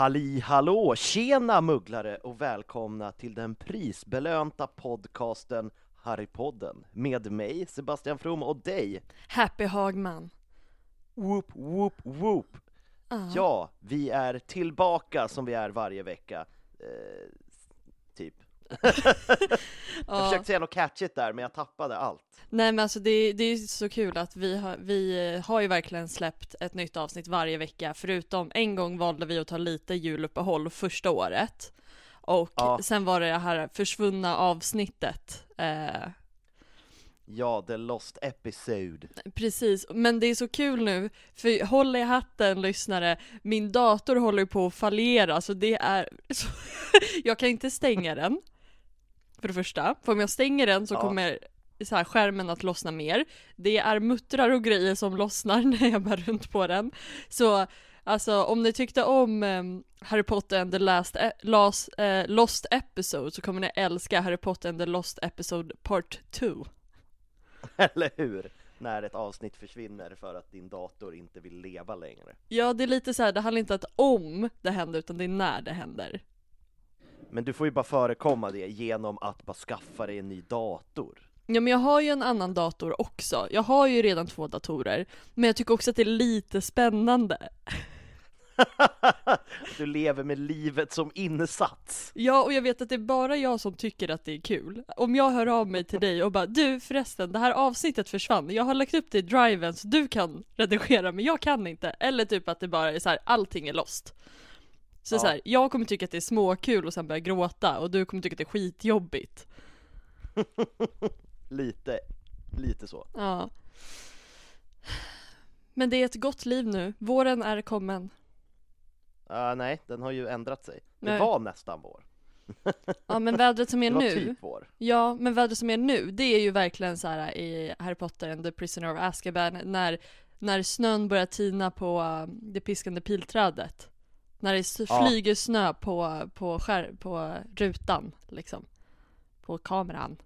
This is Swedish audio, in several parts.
Halli hallå! Tjena mugglare och välkomna till den prisbelönta podcasten Harrypodden med mig, Sebastian From och dig, Happy Hagman. Whoop Whoop Whoop! Ja. Vi är tillbaka som vi är varje vecka, eh. Jag försökte säga något catchigt där, men jag tappade allt. Nej men alltså det, det är så kul att vi har, vi eh, har ju verkligen släppt ett nytt avsnitt varje vecka, förutom en gång valde vi att ta lite juluppehåll första året. Och Ja. sen var det det här försvunna avsnittet. Eh, Ja, the lost episode. Precis, men det är så kul nu, för håll i hatten lyssnare, min dator håller på att fallera så det är, jag kan inte stänga den, för det första, för om jag stänger den så Ja. kommer så här, skärmen att lossna mer, det är muttrar och grejer som lossnar när jag bär runt på den, så Alltså om ni tyckte om em, Harry Potter and the last e- last, eh, Lost Episode så kommer ni älska Harry Potter and the Lost Episode Part 2 Eller hur? När ett avsnitt försvinner för att din dator inte vill leva längre. Ja, det är lite så här, det handlar inte om det händer utan det är när det händer. Men du får ju bara förekomma det genom att bara skaffa dig en ny dator. Ja, men jag har ju en annan dator också. Jag har ju redan två datorer, men jag tycker också att det är lite spännande. du lever med livet som insats. Ja, och jag vet att det är bara jag som tycker att det är kul. Om jag hör av mig till dig och bara du förresten, det här avsnittet försvann. Jag har lagt upp det i driven så du kan redigera, men jag kan inte. Eller typ att det bara är så här, allting är lost. Så, Ja. så här, jag kommer tycka att det är småkul och sen börja gråta och du kommer tycka att det är skitjobbigt. Lite, lite så. Ja. Men det är ett gott liv nu. Våren är kommen. Ah, nej, den har ju ändrat sig. Det Nej. var nästan vår. Ja men vädret som är Det var nu. typ vår. Ja, men vädret som är nu, det är ju verkligen så här i Harry Potter and the Prisoner of Azkaban när, när snön börjar tina på um, det piskande pilträdet. När det Ja. flyger snö på, på, skär, på rutan liksom. På kameran.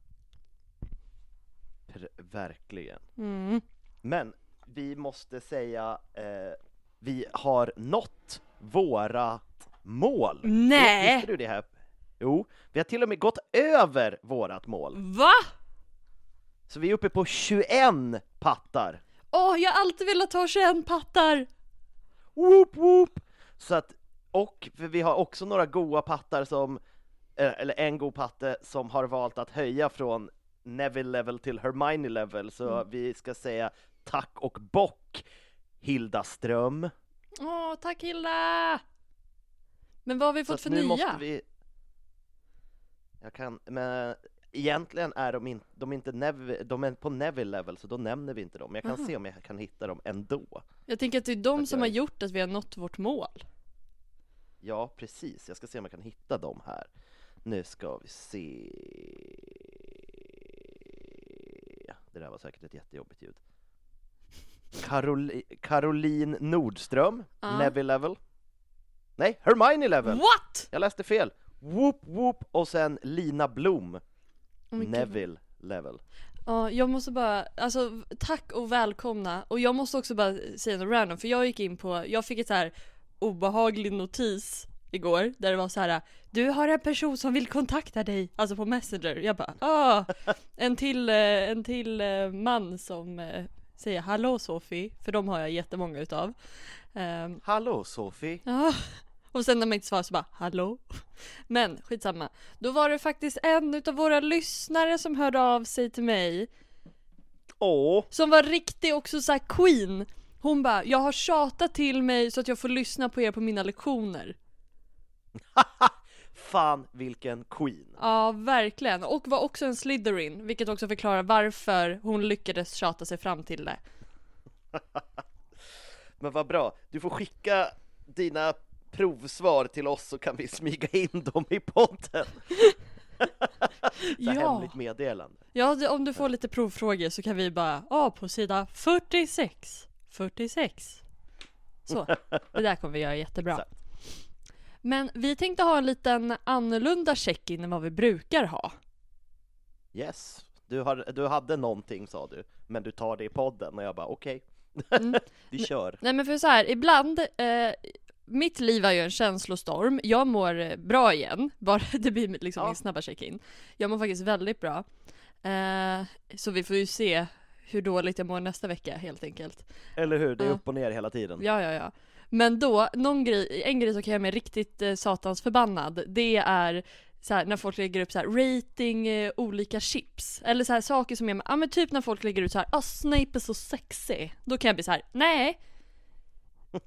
Pr- verkligen. Mm. Men vi måste säga, eh, vi har nått vårat mål. Nej! Visste du det här? Jo, vi har till och med gått över vårat mål. Va? Så vi är uppe på 21 pattar. Åh, jag har alltid velat ha 21 pattar! Whoop whoop! Så att, och för vi har också några goa pattar som, eh, eller en god patte som har valt att höja från Neville level till Hermione level, så Mm. vi ska säga tack och bock Hilda Ström. Åh, tack Hilda! Men vad har vi fått för nu nya? måste vi... Jag kan, men egentligen är de, in, de är inte Nev, de är på Neville level så då nämner vi inte dem. Jag kan Aha. se om jag kan hitta dem ändå. Jag tänker att det är de Att som jag- har gjort att vi har nått vårt mål. Ja, precis. Jag ska se om jag kan hitta dem här. Nu ska vi se. Det där var säkert ett jättejobbigt ljud. Karoli Caroline Nordström, Ja. Neville level. Nej, Hermione level! What? Jag läste fel. Whoop whoop och sen Lina Blom, Oh my God. Neville level. Ja, jag måste bara, alltså tack och välkomna. Och jag måste också bara säga något random, för jag gick in på, jag fick ett så här obehaglig notis igår, där det var så här Du har en person som vill kontakta dig, alltså på Messenger. Jag bara, ah, en till, eh, en till eh, man som eh, säger hallå Sofie, för de har jag jättemånga utav. Ehm, Hallå Sofie! Ja, och sen när man inte svarar så bara hallå? Men skitsamma. Då var det faktiskt en utav våra lyssnare som hörde av sig till mig Åh! som var riktig också såhär queen. Hon bara, jag har tjatat till mig så att jag får lyssna på er på mina lektioner. Fan vilken queen! Ja, verkligen. Och var också en Slytherin, vilket också förklarar varför hon lyckades tjata sig fram till det. Men vad bra, du får skicka dina provsvar till oss så kan vi smyga in dem i podden. Ja. hemligt meddelande. Ja, om du får lite provfrågor så kan vi bara, ja på sida 46, 46. Så, det där kommer vi göra jättebra. Exakt. Men vi tänkte ha en liten annorlunda check-in än vad vi brukar ha. Yes, du, har, du hade någonting sa du, men du tar det i podden och jag bara okej, Mm. vi kör. Nej men för så här, ibland, eh, mitt liv är ju en känslostorm, jag mår eh, bra igen, bara det blir liksom Ja. min snabba check-in. Jag mår faktiskt väldigt bra. Eh, så vi får ju se hur dåligt jag mår nästa vecka helt enkelt. Eller hur, det är Ja. upp och ner hela tiden. Ja, ja, ja. Men då, någon grej, en grej som kan göra mig riktigt eh, satans förbannad, det är här, när folk lägger upp så här, rating eh, olika chips. Eller så här saker som är, ja men typ när folk lägger ut så här, ah Snape är så sexy. Då kan jag bli så här, nej.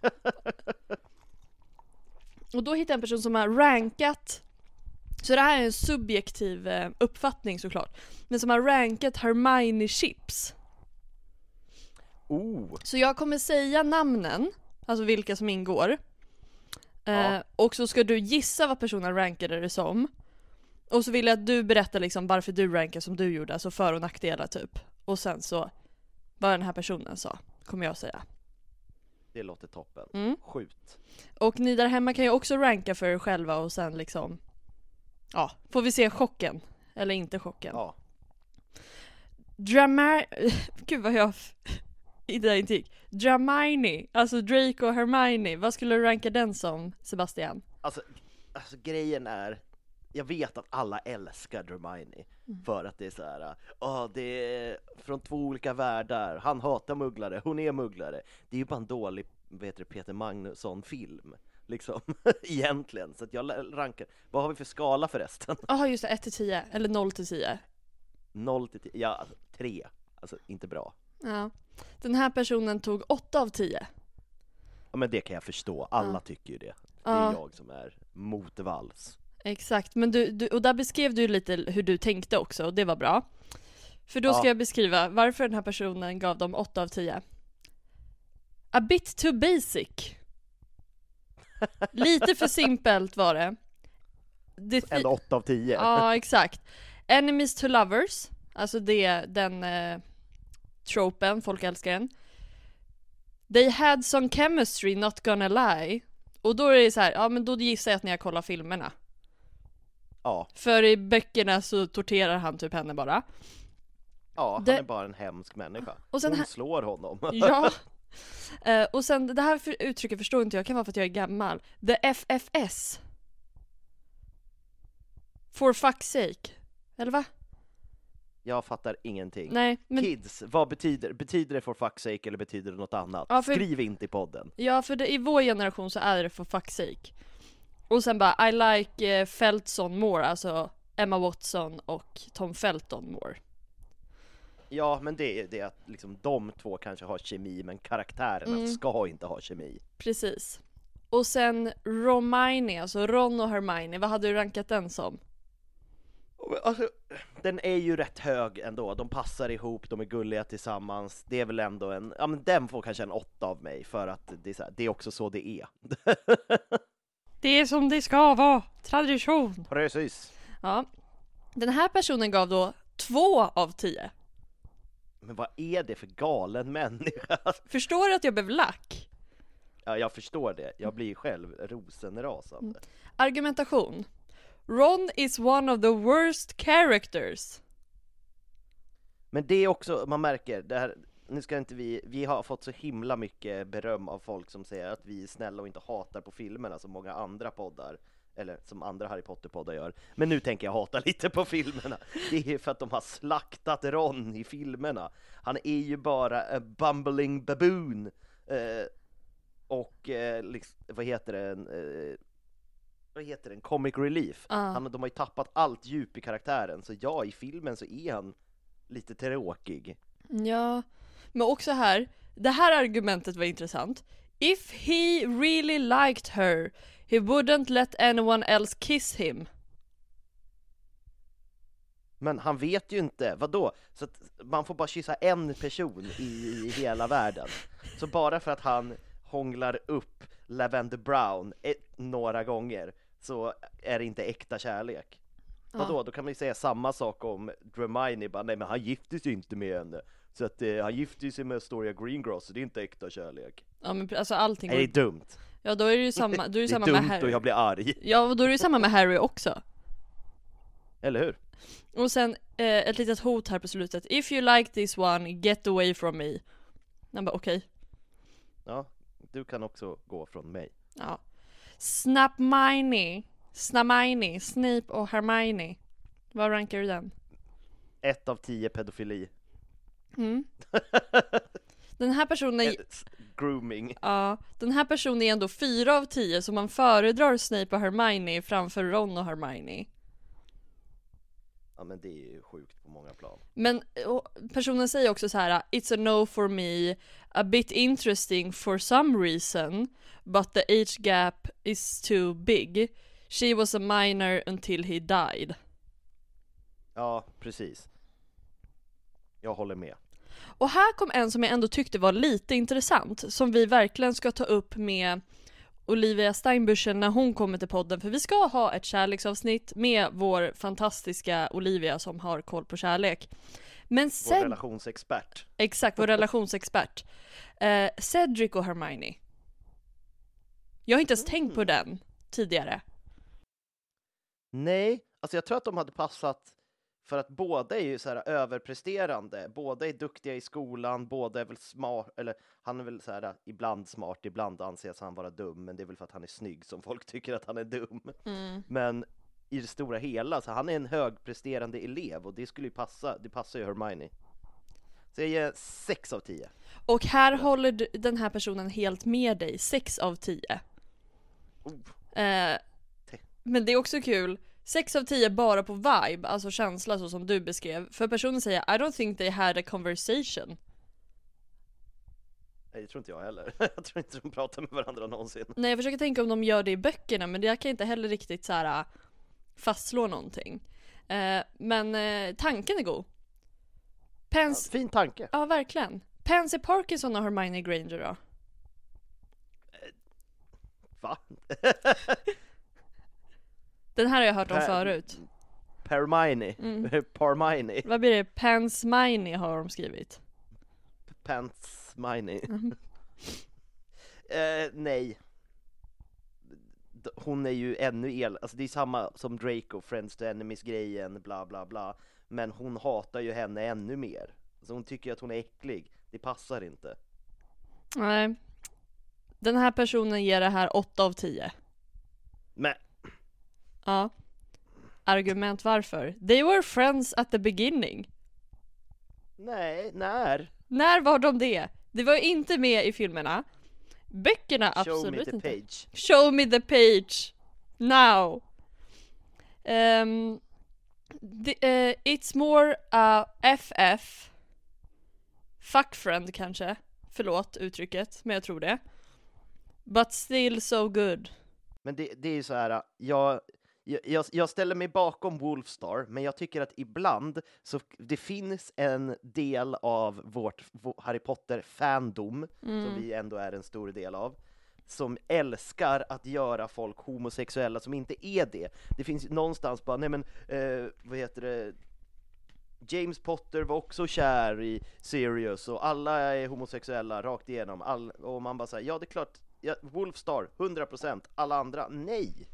Och då hittar jag en person som har rankat så det här är en subjektiv eh, uppfattning såklart. Men som har rankat Hermione chips. Oh, Så jag kommer säga namnen, alltså vilka som ingår. Eh, Ja. och så ska du gissa vad personen rankade det som. Och så vill jag att du berättar liksom varför du rankar som du gjorde, alltså för och nackdelar typ. Och sen så, vad den här personen sa, kommer jag säga. det låter toppen. Mm. Skjut. Och ni där hemma kan ju också ranka för er själva och sen liksom, ja, får vi se chocken. Eller inte chocken. Ja. Dramar... Gud vad jag... I det där inte gick. Dramini, alltså Drake och Hermione, vad skulle du ranka den som, Sebastian? Alltså, alltså grejen är, jag vet att alla älskar Hermione Mm. för att det är så här, ja det är från två olika världar, han hatar mugglare, hon är mugglare. Det är ju bara en dålig, heter det, Peter Magnusson-film, liksom, egentligen. Så att jag rankar, vad har vi för skala förresten? Jaha just det, 1 till 10, eller 0 till 10. 0 till 10, ja 3, alltså inte bra. Ja. Den här personen tog 8 av 10. Ja men det kan jag förstå, alla Ja. tycker ju det. Det är Ja. jag som är motvalls. Exakt, men du, du, och där beskrev du lite hur du tänkte också och det var bra. För då ska Ja. jag beskriva varför den här personen gav dem 8 av 10. A bit too basic. Lite för simpelt var det. det Ändå 8 av 10. Ja, exakt. Enemies to lovers, alltså det, den eh, tropen, folk älskar den. They had some chemistry, not gonna lie. Och då är det så här, ja men då gissar jag att ni har kollat filmerna. Ja, För i böckerna så torterar han typ henne bara. ja Det- han är bara en hemsk människa. Och sen Hon här- slår honom. Ja. Eh, och sen det här för, uttrycket förstår inte jag, kan vara för att jag är gammal. The FFS. For fuck's sake. Eller va? Jag fattar ingenting. Nej, men Kids, vad betyder, betyder det for fuck's sake eller betyder det något annat? Ja, för- Skriv inte i podden. Ja, för det, i vår generation så är det for fuck's sake. Och sen bara I like eh, Feltson more, alltså Emma Watson och Tom Felton more. Ja, men det är det att liksom de två kanske har kemi, men karaktärerna Mm. ska inte ha kemi. Precis. Och sen Romine, alltså Ron och Hermione, vad hade du rankat den som? Alltså, den är ju rätt hög ändå, de passar ihop, de är gulliga tillsammans, det är väl ändå en, ja men den får kanske en åtta av mig för att det är, så här, det är också så det är. Det är som det ska vara, tradition. Precis. Ja. Den här personen gav då två av tio. Men vad är det för galen människa? Förstår du att jag blev lack? Ja, jag förstår det, jag blir själv rosenrasande. Argumentation. Ron is one of the worst characters. Men det är också, man märker, det här, nu ska inte vi, vi har fått så himla mycket beröm av folk som säger att vi är snälla och inte hatar på filmerna som många andra poddar, eller som andra Harry Potter-poddar gör. Men nu tänker jag hata lite på filmerna. Det är för att de har slaktat Ron i filmerna. Han är ju bara a bumbling baboon. Eh, och, eh, liksom, vad heter det, en, eh, vad heter den, comic relief. Ah. Han, de har ju tappat allt djup i karaktären, så ja, i filmen så är han lite tråkig. Ja, men också här, det här argumentet var intressant. If he really liked her, he wouldn't let anyone else kiss him. Men han vet ju inte, vad då? Så att man får bara kyssa en person i, i hela världen. Så bara för att han hånglar upp Lavender Brown ett, några gånger så är det inte äkta kärlek. Vadå? Då kan man ju säga samma sak om Hermione, bara nej men han gifte sig inte med henne. Så att eh, han gifte sig med Astoria Greengrass, så det är inte äkta kärlek. Ja men alltså allting Nej, det är dumt. Ja då är det ju samma, då är det Det är samma med dumt och jag blir arg. Ja och då är det ju samma med Harry också. Eller hur? Och sen eh, ett litet hot här på slutet. If you like this one, get away from me. Jag bara okej. Ja, du kan också gå från mig. Ja. Snapmini, Snamini, Snape och Hermione. Vad rankar du den? Ett av tio pedofili. Mm. Den här personen, Grooming. ja, den här personen är ändå fyra av tio så man föredrar Snape och Hermione framför Ron och Hermione. Ja men det är ju sjukt på många plan. Men personen säger också så här: It's a no for me, a bit interesting for some reason, but the age gap is too big. She was a minor until he died. Ja, precis. Jag håller med. Och här kom en som jag ändå tyckte var lite intressant, som vi verkligen ska ta upp med Olivia Steinbüchen när hon kommer till podden, för vi ska ha ett kärleksavsnitt med vår fantastiska Olivia som har koll på kärlek. Men Vår sen, relationsexpert. exakt, vår relationsexpert. Eh, Cedric och Hermione. Jag har inte ens tänkt på den tidigare. Nej, alltså jag tror att de hade passat för att båda är ju så här överpresterande. Båda är duktiga i skolan, båda är väl smart, eller han är väl så här ibland smart, ibland anses han vara dum, men det är väl för att han är snygg som folk tycker att han är dum. Men i det stora hela, så han är en högpresterande elev och det skulle ju passa, det passar ju Hermione. Så jag ger 6 av 10. Och här håller du- den här personen helt med dig, 6 av 10. Oh. Eh, men det är också kul, 6 av 10 bara på vibe, alltså känsla så som du beskrev. För personen säger I don't think they had a conversation. Nej, det tror inte jag heller. Jag tror inte de pratar med varandra någonsin. Nej jag försöker tänka om de gör det i böckerna men det kan inte heller riktigt så här äh, fastslå någonting. Eh, men eh, tanken är god. Pens, Fin tanke. ja verkligen. Pansy Parkinson och Hermione Granger då? Va? Den här har jag hört om Per- förut. Permine. Mm. Parmine. Vad blir det? Pansmini har de skrivit. Pantsmine. Mm. eh, nej. D- Hon är ju ännu el, alltså det är samma som Draco, Friends to Enemies grejen, bla bla bla. Men hon hatar ju henne ännu mer. Så hon tycker att hon är äcklig. Det passar inte. Nej. Den här personen ger det här 8 av 10. Men Ja. Argument varför? They were friends at the beginning. nej, när? När var de det? Det var inte med i filmerna. Böckerna Show me absolut the inte. page. Show me the page. Now. Um, the, eh, it's more a FF fuck friend kanske. Förlåt uttrycket, men jag tror det. But still so good. Men det, det är ju så här, jag, jag, jag ställer mig bakom Wolfstar, men jag tycker att ibland så det finns en del av vårt vå- Harry Potter-fandom, som vi ändå är en stor del av, som älskar att göra folk homosexuella som inte är det. Det finns någonstans bara, nej men, eh, vad heter det, James Potter var också kär i Sirius och alla är homosexuella rakt igenom, all, och man bara säger ja det är klart, ja, Wolfstar, 100%, alla andra, nej!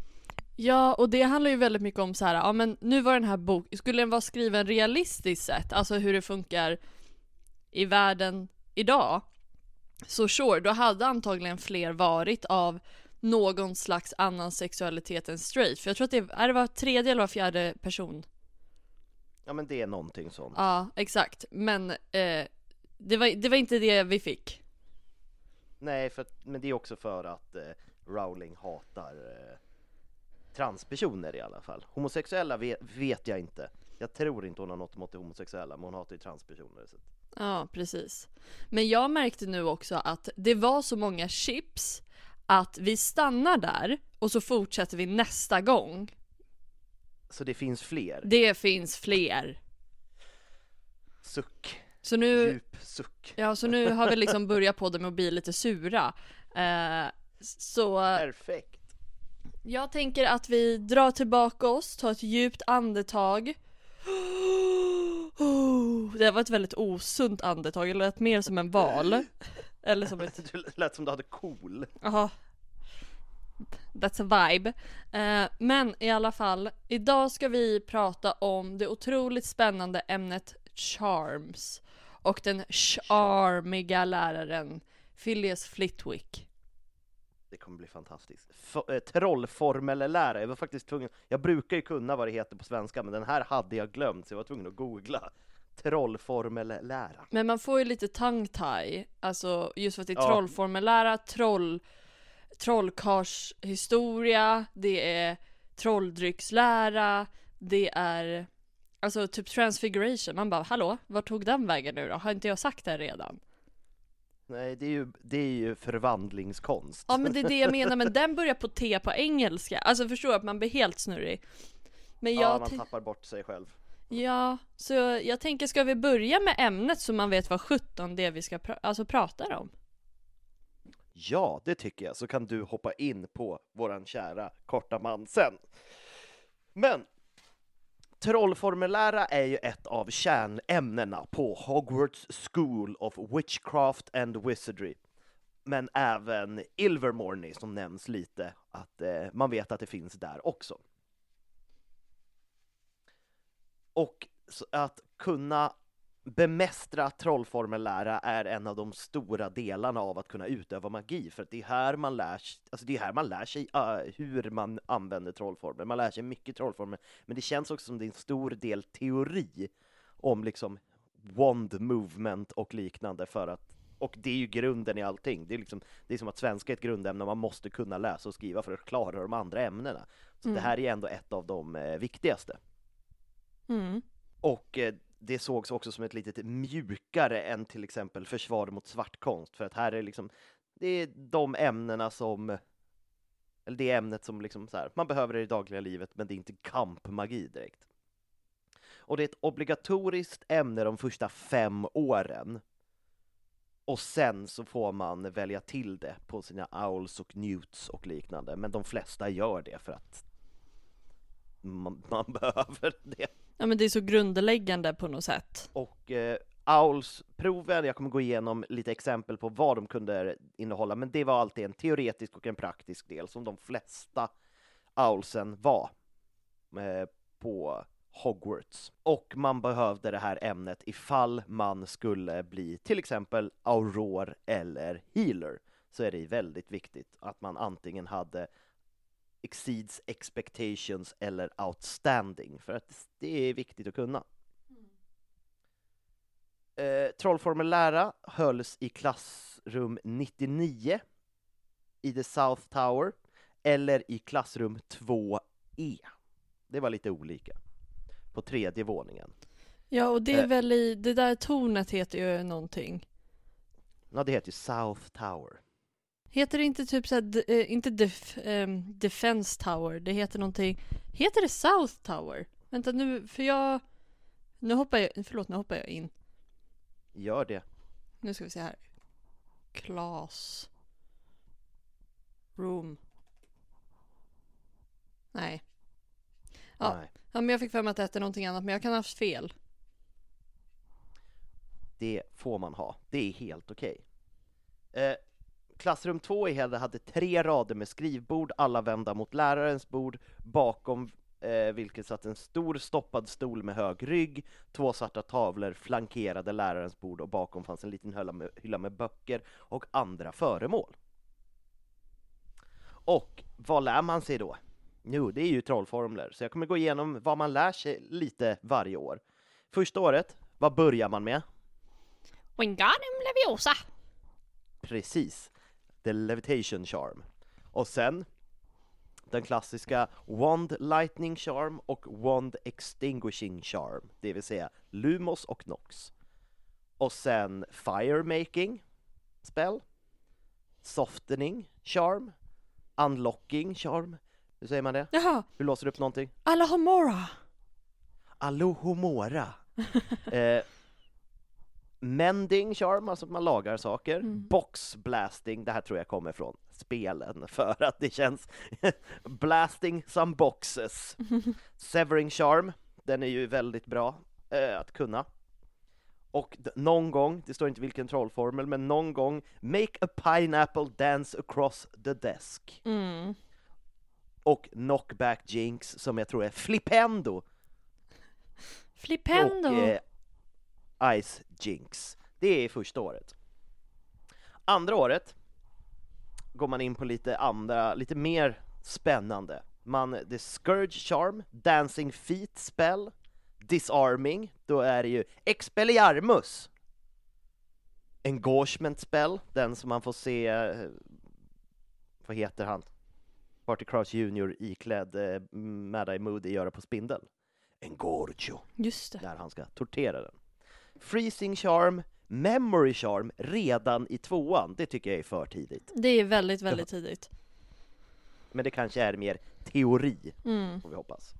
Ja, och det handlar ju väldigt mycket om så här, ja men nu var den här boken, skulle den vara skriven realistiskt sett, alltså hur det funkar i världen idag, så sure, då hade antagligen fler varit av någon slags annan sexualitet än straight. För jag tror att det är det var tredje eller var fjärde person. Ja men det är någonting sånt. Ja, exakt. Men eh, det, var, det var inte det vi fick. Nej, för, men det är också för att eh, Rowling hatar eh, transpersoner i alla fall. Homosexuella vet, vet jag inte. Jag tror inte hon har något emot homosexuella, men hon hatar ju transpersoner. Så. Ja, precis. Men jag märkte nu också att det var så många chips att vi stannar där och så fortsätter vi nästa gång. så det finns fler. Det finns fler. Suck. Så nu, Djup suck. ja, så nu har vi liksom börjat på det med att bli lite sura. Eh, så Perfekt. jag tänker att vi drar tillbaka oss, tar ett djupt andetag. Det var ett väldigt osunt andetag, eller lät mer som en val. Eller som ett Du lät som du hade cool. Jaha. That's a vibe. Eh, men i alla fall, idag ska vi prata om det otroligt spännande ämnet charms. Och den charmiga läraren Phileas Flitwick. Det kommer bli fantastiskt. F- eh, trollformellära, jag var faktiskt tvungen, jag brukar ju kunna vad det heter på svenska, men den här hade jag glömt, så jag var tvungen att googla. Trollformellära. Men man får ju lite tongue-tie, alltså just för att det är Ja. trollformellära, troll, trollkarlshistoria, det är trolldryckslära, det är alltså typ transfiguration. Man bara hallå, vart tog den vägen nu då? Har inte jag sagt det redan? Nej, det är ju, det är ju förvandlingskonst. Ja men det är det jag menar, men den börjar på T på engelska. Alltså förstår du att man blir helt snurrig. Men ja, jag, man tän- tappar bort sig själv. ja, så jag tänker ska vi börja med ämnet så man vet vad 17 det är vi ska pra- alltså prata om? Ja, det tycker jag, så kan du hoppa in på våran kära korta man sen. Men trollformulära är ju ett av kärnämnena på Hogwarts School of Witchcraft and Wizardry. Men även Ilvermorny som nämns lite, att eh, man vet att det finns där också. Och så att kunna bemästra trollformellära är en av de stora delarna av att kunna utöva magi, för att det är här man lär, alltså det är här man lär sig uh, hur man använder trollformel. Man lär sig mycket trollformel, men det känns också som det är en stor del teori om liksom wand movement och liknande för att och det är ju grunden i allting. Det är, liksom, det är som att svenska är ett grundämne man måste kunna läsa och skriva för att klara de andra ämnena. Så det här är ändå ett av de eh, viktigaste. Mm. Och eh, det sågs också som ett litet mjukare än till exempel försvar mot svartkonst, för att här är liksom, det är de ämnena som, eller det ämnet som liksom så här, man behöver det i dagliga livet, men det är inte kampmagi direkt. Och det är ett obligatoriskt ämne de första fem åren. Och sen så får man välja till det på sina owls och newts och liknande, men de flesta gör det för att man, man behöver det. Ja men det är så grundläggande på något sätt. Och eh, AULS-proven, jag kommer gå igenom lite exempel på vad de kunde innehålla, men det var alltid en teoretisk och en praktisk del, som de flesta AULSen var eh, på Hogwarts. Och man behövde det här ämnet ifall man skulle bli till exempel auror eller healer, så är det väldigt viktigt att man antingen hade exceeds expectations eller outstanding, för att det är viktigt att kunna. Eh, trollformellära hölls i klassrum 99 i The South Tower eller i klassrum 2E. Det var lite olika. På tredje våningen. Ja, och det är Eh. väl i, det där tornet heter ju någonting. Ja, det heter ju South Tower. Heter det inte typ såhär, eh, inte def, ehm, Defense Tower, det heter någonting, heter det South Tower? Vänta nu, för jag, nu hoppar jag, förlåt nu hoppar jag in. Gör det. Nu ska vi se här. Class. Room. Nej. Ja. Nej. Ja men jag fick för mig att det hette någonting annat men jag kan ha haft fel. Det får man ha. Det är helt okej. Eh, klassrum 2 i Hedda hade tre rader med skrivbord, alla vända mot lärarens bord, bakom eh, vilket satt en stor stoppad stol med hög rygg, två svarta tavlor flankerade lärarens bord och bakom fanns en liten hylla med, hylla med böcker och andra föremål. Och vad lär man sig då? Jo, det är ju trollformler, så jag kommer gå igenom vad man lär sig lite varje år. Första året, vad börjar man med? Wingardium Leviosa! Precis. The Levitation Charm. Och sen den klassiska Wand Lightning Charm och Wand Extinguishing Charm, det vill säga Lumos och Nox. Och sen Fire Making Spell, Softening Charm, Unlocking Charm, hur säger man det? Jaha, Hur låser du upp någonting? Alahomora! Alohomora. eh, mending charm, alltså att man lagar saker. Mm. Box blasting, det här tror jag kommer från spelen för att det känns blasting some boxes. Severing charm, den är ju väldigt bra eh, att kunna. Och någon gång, det står inte vilken trollformel, men någon gång Make a pineapple dance across the desk. Mm. Och knockback jinx som jag tror är flipendo Flipendo! och eh, Ice Jinx. Det är första året. Andra året går man in på lite andra, lite mer spännande. Man, det är Scourge Charm, Dancing Feet Spell, Disarming, då är det ju Expelliarmus. Engagement Spell, den som man får se, eh, vad heter han? Party Crouch Junior iklädd eh, Mad-Eye Moody göra på spindel. Engorgio Just det. där han ska tortera den. Freezing Charm, Memory Charm redan i tvåan, det tycker jag är för tidigt. Det är väldigt, väldigt tidigt. Men det kanske är mer teori, Mm. får vi hoppas.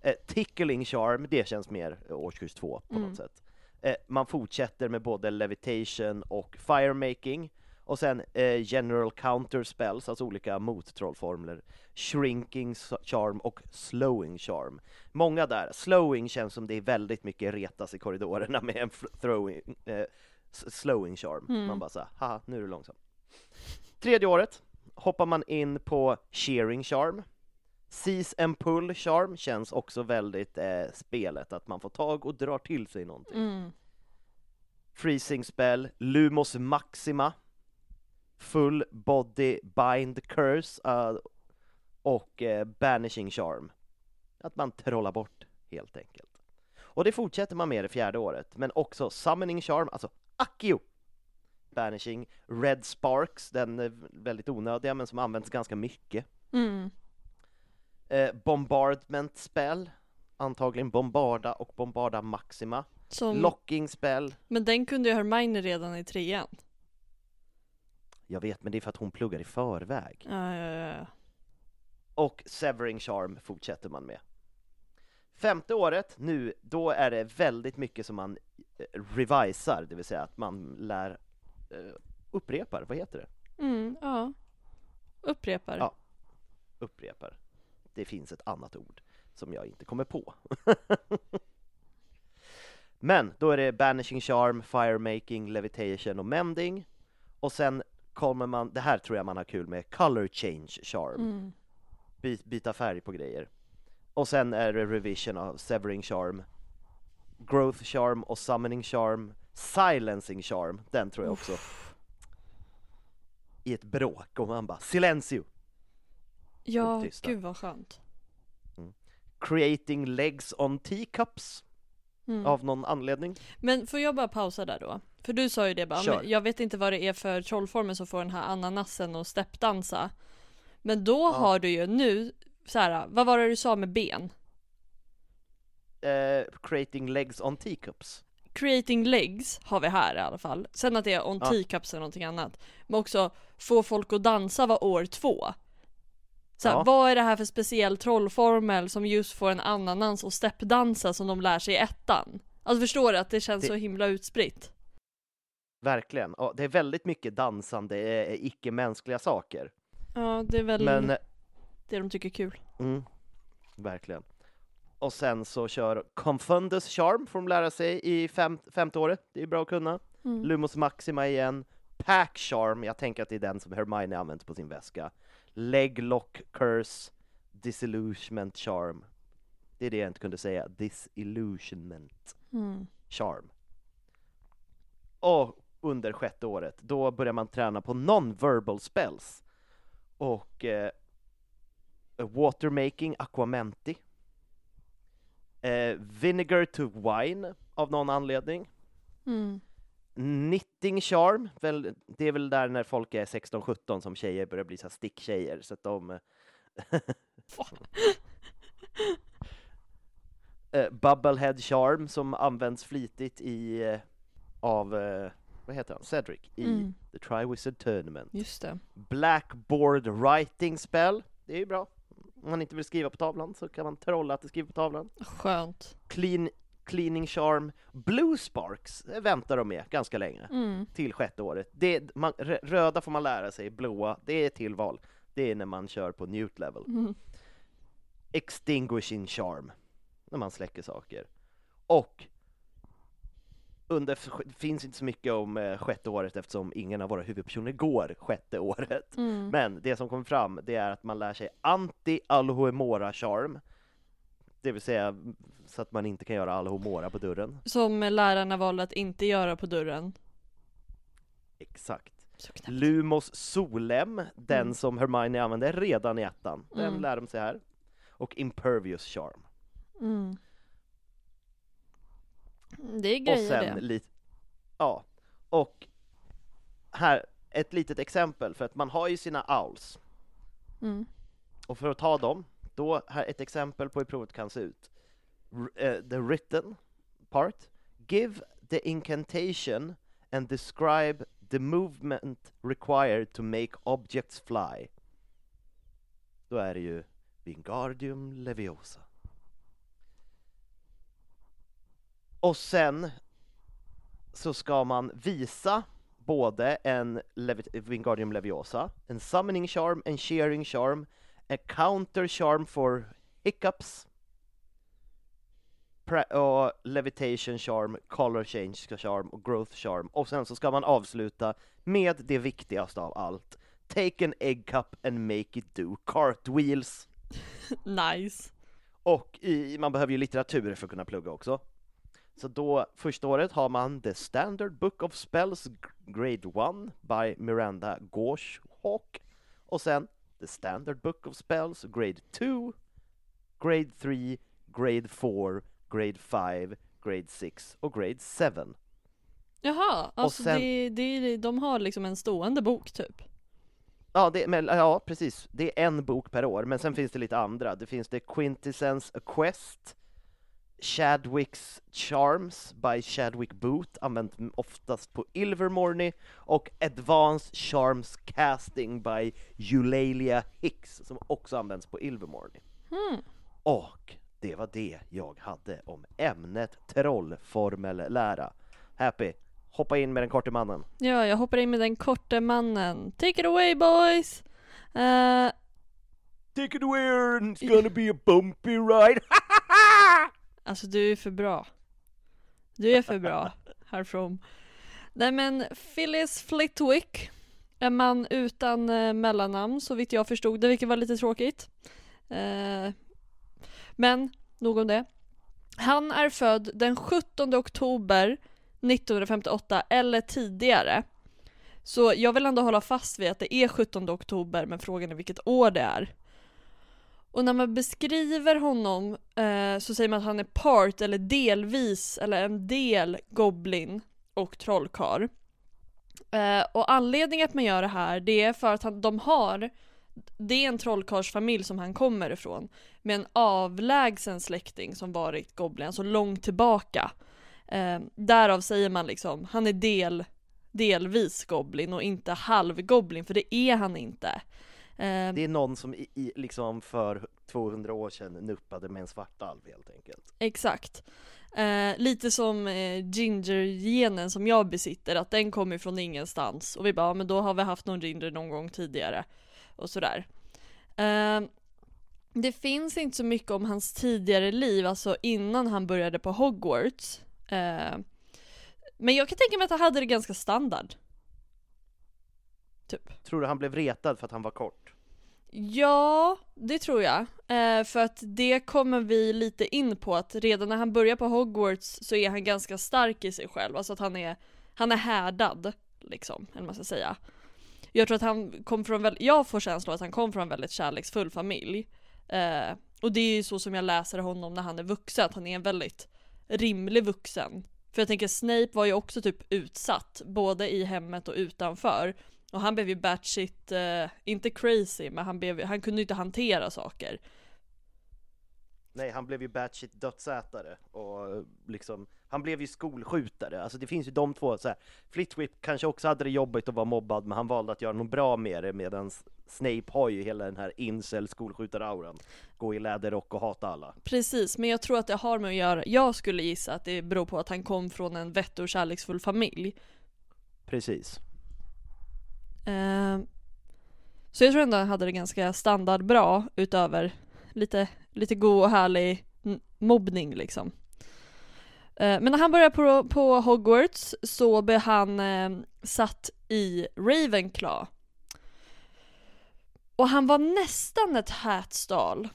Eh, tickling Charm, det känns mer eh, årskurs två på Mm. något sätt. Eh, man fortsätter med både Levitation och Firemaking. Och sen eh, General Counter Spells, alltså olika mottrollformler. Shrinking Charm och Slowing Charm. Många där. Slowing känns som det är väldigt mycket retas i korridorerna med en throwing, eh, slowing charm. Mm. Man bara såhär, haha, nu är du långsam. Tredje året hoppar man in på shearing charm. Seize and pull charm känns också väldigt eh, spelet, att man får tag och drar till sig någonting. Mm. Freezing spell, Lumos maxima, Full body bind curse eh, och eh, banishing charm. Att man trollar bort helt enkelt. Och det fortsätter man med det fjärde året, men också summoning charm, alltså Accio! Banishing, Red Sparks, den är väldigt onödiga men som används ganska mycket. Mm. Eh, bombardment spell, antagligen Bombarda och Bombarda Maxima. Som, Locking spell, men den kunde ju Hermione redan i trean. Jag vet men det är för att hon pluggar i förväg. Ja, ja, ja. Och Severing Charm fortsätter man med. Femte året, nu, då är det väldigt mycket som man eh, revisar, det vill säga att man lär eh, upprepar, vad heter det? Mm, ja. Upprepar. Ja. Upprepar. Det finns ett annat ord som jag inte kommer på. Men då är det Banishing Charm, Firemaking, Levitation och Mending. Och sen kommer man, det här tror jag man har kul med, Color Change Charm. Mm. By, byta färg på grejer. Och sen är det Revision av Severing Charm, Growth Charm och Summoning Charm, Silencing Charm, den tror jag också. I ett bråk och man bara Silencio! Ja, gud vad skönt. Creating legs on teacups Mm. av någon anledning. Men får jag bara pausa där då? För du sa ju det bara, Kör. jag vet inte vad det är för trollformer som får den här ananasen och steppdansa. Men då har du ju nu, så här, vad var det du sa med ben? eh, creating legs on teacups. Creating legs har vi här i alla fall. Sen att det är on Ja. teacups eller någonting annat. Men också få folk att dansa var år två. Så här, Ja. vad är det här för speciell trollformel som just får en ananas och steppdansa som de lär sig i ettan? Alltså förstår du att det känns Det- så himla utspritt? Verkligen. Ja, det är väldigt mycket dansande, eh, icke-mänskliga saker. Ja, det är väl Men, eh, det de tycker är kul. mm, verkligen. Och sen så kör Confundus Charm, får de lära sig i fem, femte året. Det är bra att kunna. Mm. Lumos Maxima igen. Pack Charm, jag tänker att det är den som Hermione använt på sin väska. Leglock Curse, Disillusionment Charm. Det är det jag inte kunde säga. Disillusionment Mm. Charm. Och under sjätte året, då börjar man träna på non-verbal spells. Och eh, Watermaking Aquamenti. Eh, vinegar to Wine av någon anledning. Mm. Knitting charm, väl, det är väl där när folk är 16-17 som tjejer börjar bli så sticktjejer, så att de... eh, Bubblehead charm som används flitigt i, eh, av, eh, vad heter han, Cedric i Mm. The Triwizard Tournament. Just det. Blackboard writing spell, det är ju bra. Om man inte vill skriva på tavlan så kan man trolla att det skriver på tavlan. Skönt. Clean, cleaning charm, blue sparks väntar de med ganska länge Mm. till sjätte året. Det, man, rö- röda får man lära sig, blåa, det är tillval. Det är när man kör på newt level. Mm. Extinguishing charm, när man släcker saker. Och under, det finns inte så mycket om eh, sjätte året eftersom ingen av våra huvudpersoner går sjätte året. Mm. Men det som kommer fram, det är att man lär sig anti-Alohomora charm. Det vill säga så att man inte kan göra Alohomora på dörren. Som lärarna valde att inte göra på dörren. Exakt. Lumos Solem, den Mm. som Hermione använde redan i ettan. Den Mm. lär de sig här. Och Impervious Charm. Mm. Det är Och grejer sen det. lite... Ja. Och här, ett litet exempel, för att man har ju sina owls. Mm. Och för att ta dem, då här ett exempel på hur provet kan se ut. R- eh, the written part. Give the incantation and describe the movement required to make objects fly. Då är det ju Wingardium Leviosa. Och sen så ska man visa både en Levi- Wingardium Leviosa, en Summoning Charm, en Shearing Charm, a Counter Charm for Hiccups, pra- och Levitation Charm, Color Change Charm och Growth Charm. Och sen så ska man avsluta med det viktigaste av allt. Take an egg cup and make it do cartwheels. Nice. Och i, man behöver ju litteratur för att kunna plugga också. Så då, första året har man The Standard Book of Spells Grade 1 by Miranda Gorshawk. Och sen The Standard Book of Spells Grade 2, Grade 3, Grade 4, Grade 5, Grade 6 och Grade 7. Jaha, alltså sen- det, det, de har liksom en stående bok typ. Ja, det, men, ja, precis. Det är en bok per år, men sen finns det lite andra. Det finns det Quintessence A Quest, Chadwicks Charms by Chadwick Booth, använt oftast på Ilvermorny, och Advanced Charms Casting by Eulalia Hicks, som också används på Ilvermorny. Hmm. Och det var det jag hade om ämnet trollformellära. Happy, hoppa in med den korte mannen. Ja, jag hoppar in med den korte mannen. Take it away boys! Eh, Take it away, it's gonna be a bumpy ride! alltså du är för bra. Du är för bra, herr From. Nej men Phyllis Flitwick, en man utan eh, mellannamn så vitt jag förstod det, vilket var lite tråkigt. Eh, men, nog om det. Han är född den 17 oktober 1958 eller tidigare. Så jag vill ändå hålla fast vid att det är 17 oktober men frågan är vilket år det är. Och när man beskriver honom eh, så säger man att han är part eller delvis eller en del goblin och trollkarl. Eh, och anledningen att man gör det här det är för att han, de har det är en trollkarlsfamilj som han kommer ifrån. Med en avlägsen släkting som varit goblin, alltså långt tillbaka. Eh, därav säger man liksom, han är del, delvis goblin och inte halvgoblin, för det är han inte. Eh, Det är någon som i, i, liksom för 200 år sedan nuppade med en svartalv helt enkelt. Exakt. Eh, lite som eh, ginger-genen som jag besitter, att den kommer från ingenstans. Och vi bara, ja, men då har vi haft någon ginger någon gång tidigare. Och sådär. Eh, det finns inte så mycket om hans tidigare liv, alltså innan han började på Hogwarts. Eh, men jag kan tänka mig att han hade det ganska standard. Typ. Tror du han blev retad för att han var kort? Ja, det tror jag. Eh, för att det kommer vi lite in på att redan när han börjar på Hogwarts så är han ganska stark i sig själv. Alltså att han är, han är härdad, liksom, eller man ska säga. Jag tror att han kom från väldigt, jag får känslan att han kom från en väldigt kärleksfull familj. Eh, och det är ju så som jag läser honom när han är vuxen, att han är en väldigt rimlig vuxen. För jag tänker Snape var ju också typ utsatt, både i hemmet och utanför. Och han blev ju batshit, eh, inte crazy, men han, blev, han kunde inte hantera saker. Nej, han blev ju batshit dödsätare och liksom, han blev ju skolskjutare. Alltså det finns ju de två så här. Flitwick kanske också hade det jobbigt att vara mobbad, men han valde att göra något bra med det, medan Snape har ju hela den här incel skolskjutar-auran. Gå i läderrock och hata alla. Precis, men jag tror att det har med att göra, jag skulle gissa att det beror på att han kom från en vettig och kärleksfull familj. Precis. Eh, så jag tror ändå han hade det ganska standardbra utöver lite, lite god och härlig mobbning liksom. Ehm, men när han började på, på Hogwarts så blev han eh, satt i Ravenclaw. Och han var nästan ett hätstall.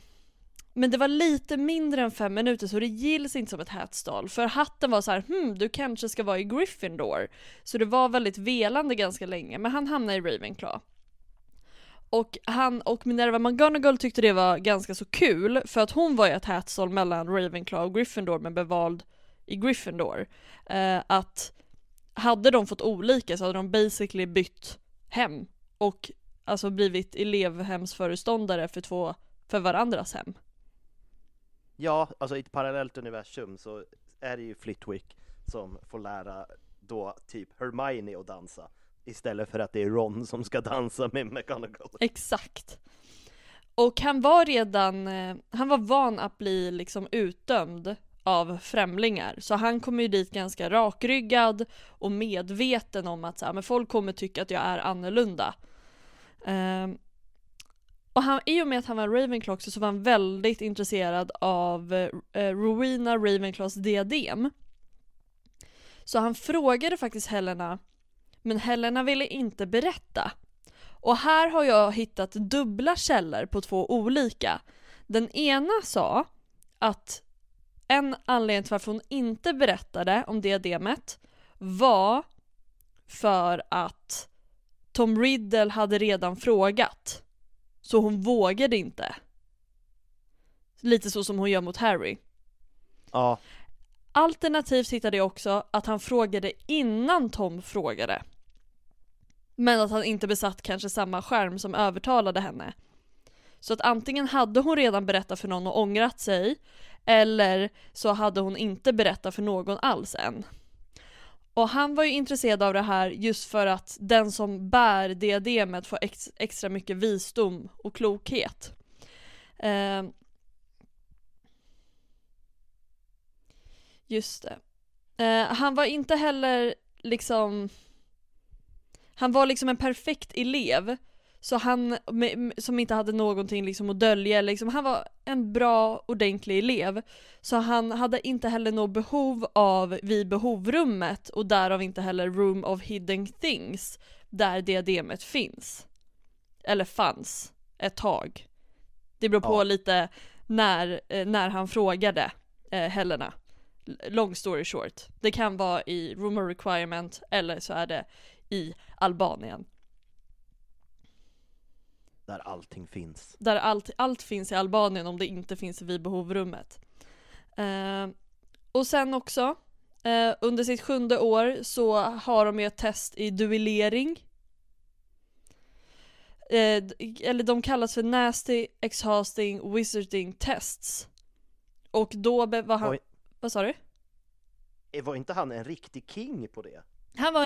Men det var lite mindre än fem minuter så det gills inte som ett hätstall. För hatten var så här, hmm, du kanske ska vara i Gryffindor. Så det var väldigt velande ganska länge, men han hamnade i Ravenclaw. Och han och Minerva McGonagall tyckte det var ganska så kul, för att hon var ju ett hätstall mellan Ravenclaw och Gryffindor, men blev vald i Gryffindor. Eh, att hade de fått olika så hade de basically bytt hem och alltså blivit elevhemsföreståndare för två, för varandras hem. Ja, alltså i ett parallellt universum så är det ju Flitwick som får lära då typ Hermione att dansa istället för att det är Ron som ska dansa med McGonagall. Exakt. Och han var redan, eh, han var van att bli liksom utdömd av främlingar. Så han kom ju dit ganska rakryggad och medveten om att så här, men folk kommer tycka att jag är annorlunda. Ehm, och han, i och med att han var Ravenclaw också så var han väldigt intresserad av eh, eh, Rowena Ravenclaws diadem. Så han frågade faktiskt Helena, men Helena ville inte berätta. Och här har jag hittat dubbla källor på två olika. Den ena sa att en anledning till varför hon inte berättade om diademet var för att Tom Riddle hade redan frågat. Så hon vågade inte. Lite så som hon gör mot Harry. Ja, Alternativt hittade jag också att han frågade innan Tom frågade. Men att han inte besatt kanske samma skärm som övertalade henne. Så att antingen hade hon redan berättat för någon och ångrat sig, eller så hade hon inte berättat för någon alls än. Och han var ju intresserad av det här just för att den som bär diademet får ex- extra mycket visdom och klokhet. Eh, just det. Eh, han var inte heller liksom han var liksom en perfekt elev så han, som inte hade någonting liksom att dölja, liksom, han var en bra, ordentlig elev. Så han hade inte heller något behov av vid behovrummet och därav inte heller room of hidden things, där diademet finns. Eller fanns, ett tag. Det beror på Ja. lite när, eh, när han frågade eh, Helena. Long story short. Det kan vara i room of requirement eller så är det i Albanien. Där allting finns. Där allt, allt finns i Albanien om det inte finns vid behovrummet. Eh, och sen också, eh, under sitt sjunde år så har de ju ett test i duellering. Eh, eller de kallas för Nasty Exhausting Wizarding Tests. Och då var han, Oj. vad sa du? Eh, Var inte han en riktig king på det? Han var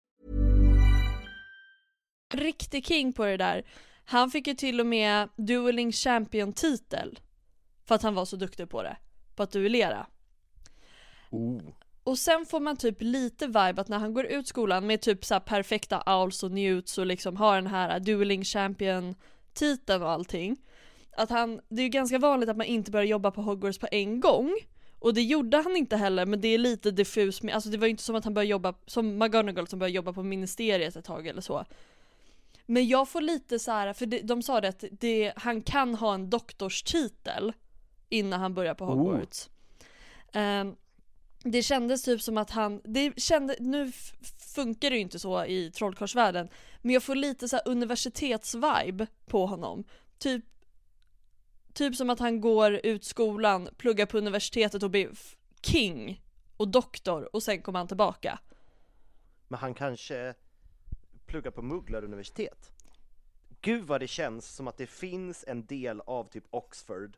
Riktig king på det där. Han fick ju till och med dueling champion-titel. För att han var så duktig på det. På att duellera. Oh. Och sen får man typ lite vibe att när han går ut skolan med typ så här perfekta owls och newts och liksom har den här dueling champion titeln och allting. Att han, det är ju ganska vanligt att man inte börjar jobba på Hogwarts på en gång. Och det gjorde han inte heller men det är lite diffus med, alltså det var ju inte som att han började jobba, som McGonagall som började jobba på ministeriet ett tag eller så. Men jag får lite så här, för de sa det att det, han kan ha en doktorstitel innan han börjar på Hogwarts. Ehm, det kändes typ som att han, det kände, nu funkar det ju inte så i trollkarlsvärlden, men jag får lite så här universitetsvibe på honom. Typ, typ som att han går ut skolan, pluggar på universitetet och blir king och doktor och sen kommer han tillbaka. Men han kanske pluggar på Mugglaruniversitet? Gud vad det känns som att det finns en del av typ Oxford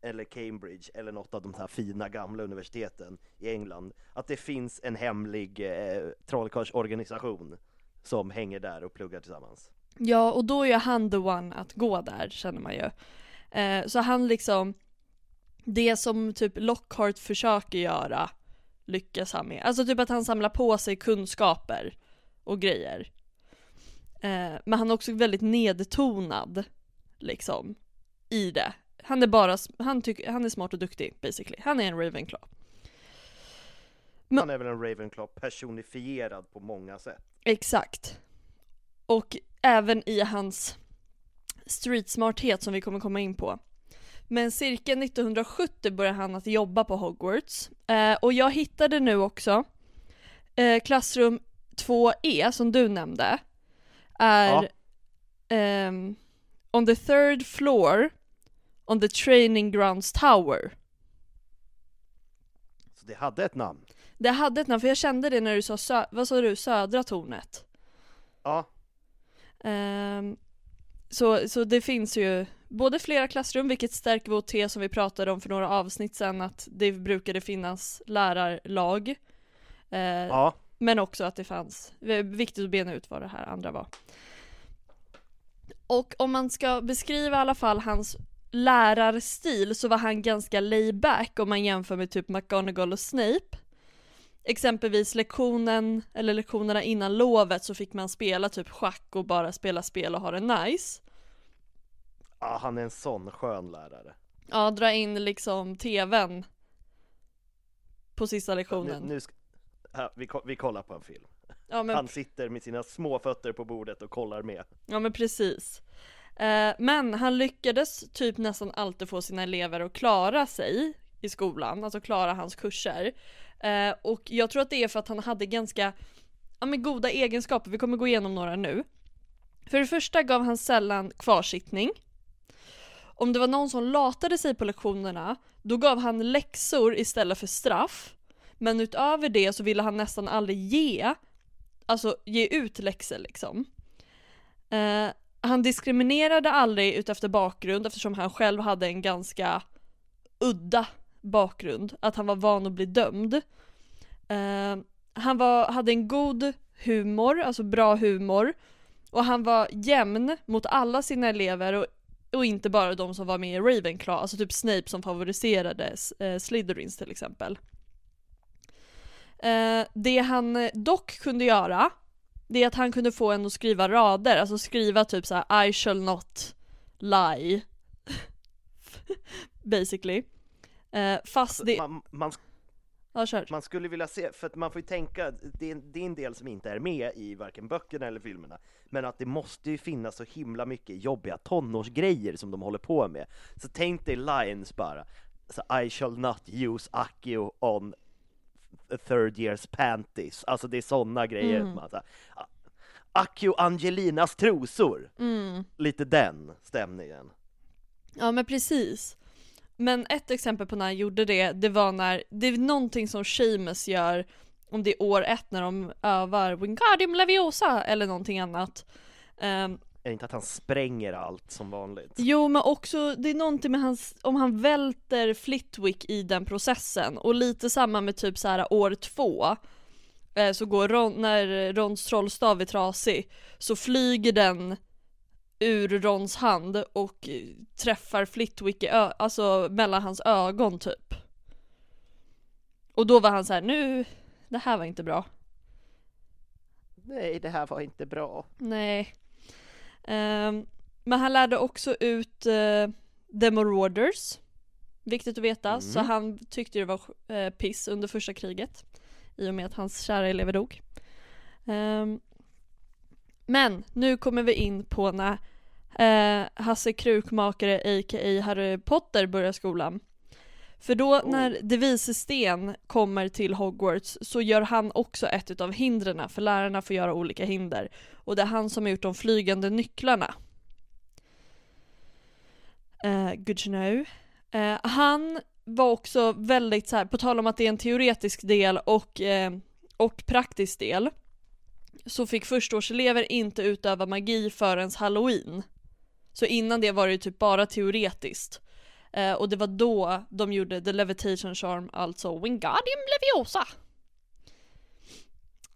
eller Cambridge eller något av de här fina gamla universiteten i England. Att det finns en hemlig eh, trollkarlsorganisation som hänger där och pluggar tillsammans. Ja, och då är ju han the one att gå där känner man ju. Eh, så han liksom, det som typ Lockhart försöker göra lyckas han med. Alltså typ att han samlar på sig kunskaper och grejer. Eh, men han är också väldigt nedtonad liksom i det. Han är bara, han, tycker, han är smart och duktig basically. Han är en Ravenclaw. Men- Han är väl en Ravenclaw personifierad på många sätt. Exakt. Och även i hans streetsmarthet som vi kommer komma in på. Men cirka 1970 började han att jobba på Hogwarts. Eh, och jag hittade nu också eh, klassrum 2E som du nämnde. Är ehm, on the third floor on the training grounds tower. Så det hade ett namn. Det hade ett namn för jag kände det när du sa, sö- vad sa du, södra tornet? Ja, Ehm, så, så det finns ju både flera klassrum, vilket stärker vår tes som vi pratade om för några avsnitt sedan, att det brukade finnas lärarlag. Eh, ja. Men också att det fanns, det är viktigt att bena ut vad det här andra var. Och om man ska beskriva i alla fall hans lärarstil så var han ganska layback om man jämför med typ McGonagall och Snape. Exempelvis lektionen, eller lektionerna innan lovet så fick man spela typ schack och bara spela spel och ha det nice. ja, han är en sån skön lärare. Ja, dra in liksom tvn på sista Nu, lektionen. nu ska, här, vi, vi kollar på en film. Ja men Han sitter med sina små fötter på bordet och kollar med. Ja men precis. Eh, men han lyckades typ nästan alltid få sina elever att klara sig i skolan, alltså klara hans kurser. Eh, och jag tror att det är för att han hade ganska ja, men goda egenskaper, vi kommer gå igenom några nu. För det första gav han sällan kvarsittning. Om det var någon som latade sig på lektionerna, då gav han läxor istället för straff. Men utöver det så ville han nästan aldrig ge, alltså ge ut läxor liksom. Eh, han diskriminerade aldrig utefter bakgrund eftersom han själv hade en ganska udda bakgrund, att han var van att bli dömd. Eh, han var, hade en god humor, alltså bra humor. Och han var jämn mot alla sina elever och, och inte bara de som var med i Ravenclaw, alltså typ Snape som favoriserade eh, Slytherins till exempel. Eh, det han dock kunde göra, det är att han kunde få en att skriva rader, alltså skriva typ så här: I shall not lie. Basically. Eh, fast det... Man, man, Ja, man skulle vilja se, för att man får ju tänka, det är, en- det är en del som inte är med i varken böckerna eller filmerna, men att det måste ju finnas så himla mycket jobbiga tonårsgrejer som de håller på med. Så tänk dig lines bara, så I shall not use Accio on third year's panties, alltså det är sådana grejer. Mm. Man, så här, "A- Accio Angelinas trosor, Mm. lite den stämningen. Ja men precis. Men ett exempel på när han gjorde det, det var när, det är någonting som Seamus gör om det är år ett när de övar Wingardium Leviosa eller någonting annat. Ehm, Är det inte att han spränger allt som vanligt? jo men också, det är någonting med hans, om han välter Flitwick i den processen och lite samma med typ så här år två. Eh, så går Ron, när Rons trollstav är trasig så flyger den ur Rons hand och träffar Flitwick i ö- alltså mellan hans ögon typ. Och då var han så här: nu, det här var inte bra. Nej, det här var inte bra. Nej. Ehm, men han lärde också ut uh, The Marauders. Viktigt att veta, Mm. så han tyckte det var eh, piss under första kriget. I och med att hans kära elever dog. Ehm, men nu kommer vi in på när eh, Hasse Krukmakare a.k.a. Harry Potter börjar skolan. För då Oh. när De vises sten kommer till Hogwarts så gör han också ett utav hindren för lärarna får göra olika hinder. Och det är han som har gjort de flygande nycklarna. Eh, good to know. Eh, han var också väldigt så här, på tal om att det är en teoretisk del och, eh, och praktisk del. Så fick förstaårselever inte utöva magi förrän halloween. Så innan det var det ju typ bara teoretiskt. Eh, och det var då de gjorde The Levitation Charm, alltså Wingardium Leviosa.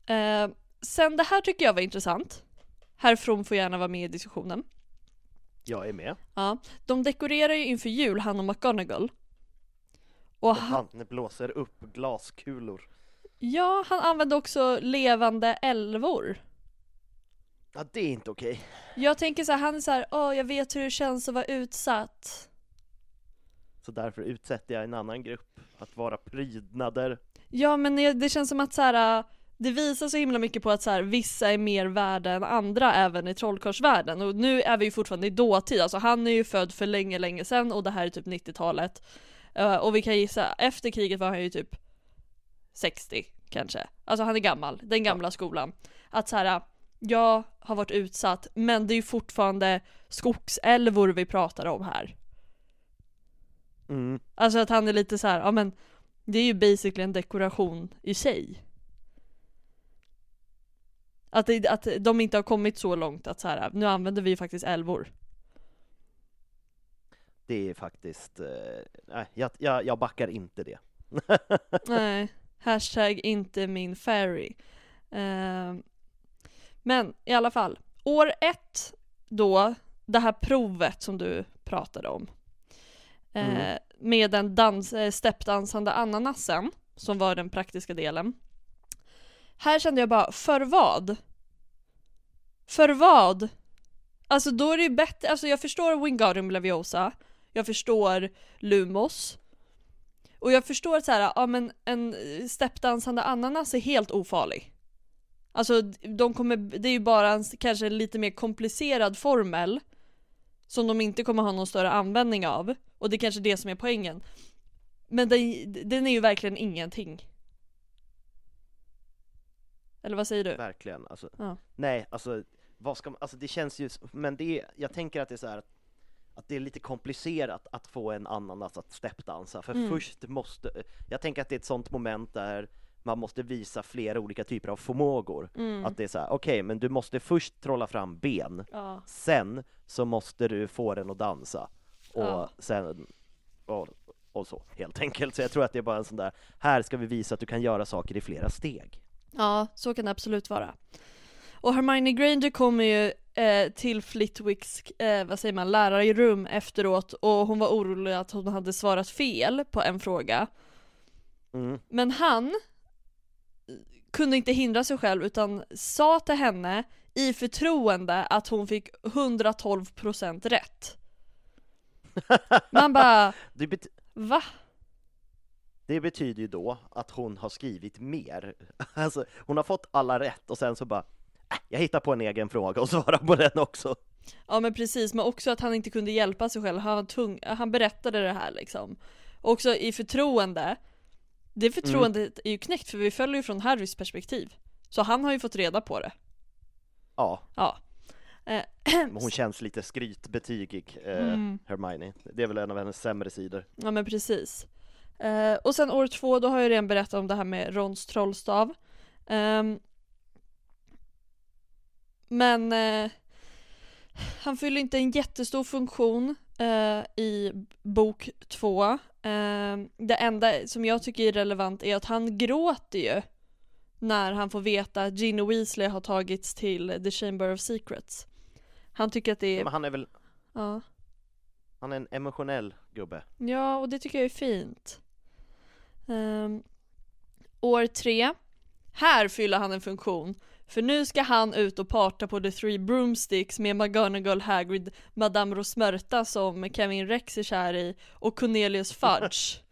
Eh, sen det här tycker jag var intressant. Herr From får gärna vara med i diskussionen. Jag är med. Ja, de dekorerar ju inför jul, han och McGonagall. Och han, han blåser upp glaskulor. ja, han använde också levande älvor. Ja, det är inte okej. Jag tänker så här, han är så här, åh jag vet hur det känns att vara utsatt. Så därför utsätter jag en annan grupp att vara prydnader. Ja men det känns som att så här, det visar så himla mycket på att så här, vissa är mer värda än andra även i trollkarlsvärlden och nu är vi ju fortfarande i dåtid, alltså han är ju född för länge, länge sedan och det här är typ 90-talet. Eh, och vi kan gissa, efter kriget var han ju typ 60 kanske. Alltså han är gammal, den gamla skolan. Att så här, jag har varit utsatt men det är ju fortfarande skogsälvor vi pratar om här. Mm. Alltså att han är lite så här, ja men det är ju basically en dekoration i sig. Att, det, att de inte har kommit så långt att så här, nu använder vi ju faktiskt älvor. Det är faktiskt, eh, nej, jag, jag, jag backar inte det. Nej, hashtag inte min fairy. Ehm, men i alla fall, år ett då, det här provet som du pratade om. Eh, Mm. Med den dans, eh, steppdansande ananasen, som var den praktiska delen. Här kände jag bara, för vad? För vad? Alltså då är det ju bättre, alltså jag förstår Wingardium Leviosa, jag förstår Lumos, och jag förstår att så här, ja men en steppdansande ananas är helt ofarlig. Alltså de kommer, det är ju bara en kanske lite mer komplicerad formel som de inte kommer ha någon större användning av. Och det är kanske det som är poängen. Men den, den är ju verkligen ingenting. Eller vad säger du? Verkligen, alltså. Ja. Nej, alltså, vad ska man, alltså det känns ju, men det är, jag tänker att det är så här att, det är lite komplicerat att få en ananas att steppdansa, för Mm. först måste, jag tänker att det är ett sånt moment där man måste visa flera olika typer av förmågor. Mm. Att det är så här: okej, men du måste först trolla fram ben, Ja. sen så måste du få den att dansa, och Ja. sen, och, och så, helt enkelt. Så jag tror att det är bara en sån där, här ska vi visa att du kan göra saker i flera steg. Ja, så kan det absolut vara. Och Hermione Granger kommer ju eh, till Flitwicks, eh, vad säger man, lärarrum efteråt och hon var orolig att hon hade svarat fel på en fråga. Mm. Men han kunde inte hindra sig själv utan sa till henne i förtroende att hon fick 112% rätt. Man bara, Det, va? det betyder ju då att hon har skrivit mer. Alltså, hon har fått alla rätt och sen så bara, äh, jag hittar på en egen fråga och svarar på den också. Ja men precis, men också att han inte kunde hjälpa sig själv, han, tung, han berättade det här liksom. Också i förtroende, det förtroendet är ju knäckt för vi följer ju från Harrys perspektiv. Så han har ju fått reda på det. Ja, Ja. Eh, hon känns lite skrytbetygig, eh, Mm. Hermione. Det är väl en av hennes sämre sidor. Ja men precis. Eh, och sen år två, då har jag redan berättat om det här med Rons trollstav. Ehm, men eh, han fyller inte en jättestor funktion eh, i bok två. Ehm, det enda som jag tycker är relevant är att han gråter ju när han får veta att Ginny Weasley har tagits till The Chamber of Secrets. Han tycker att det är... Men han är väl, Ja. han är en emotionell gubbe. Ja, och det tycker jag är fint. Ehm, år tre. Här fyller han en funktion. För nu ska han ut och parta på The Three Broomsticks med McGonagall, Hagrid, Madame Rosmerta som Kevin Rex är kär i och Cornelius Fudge.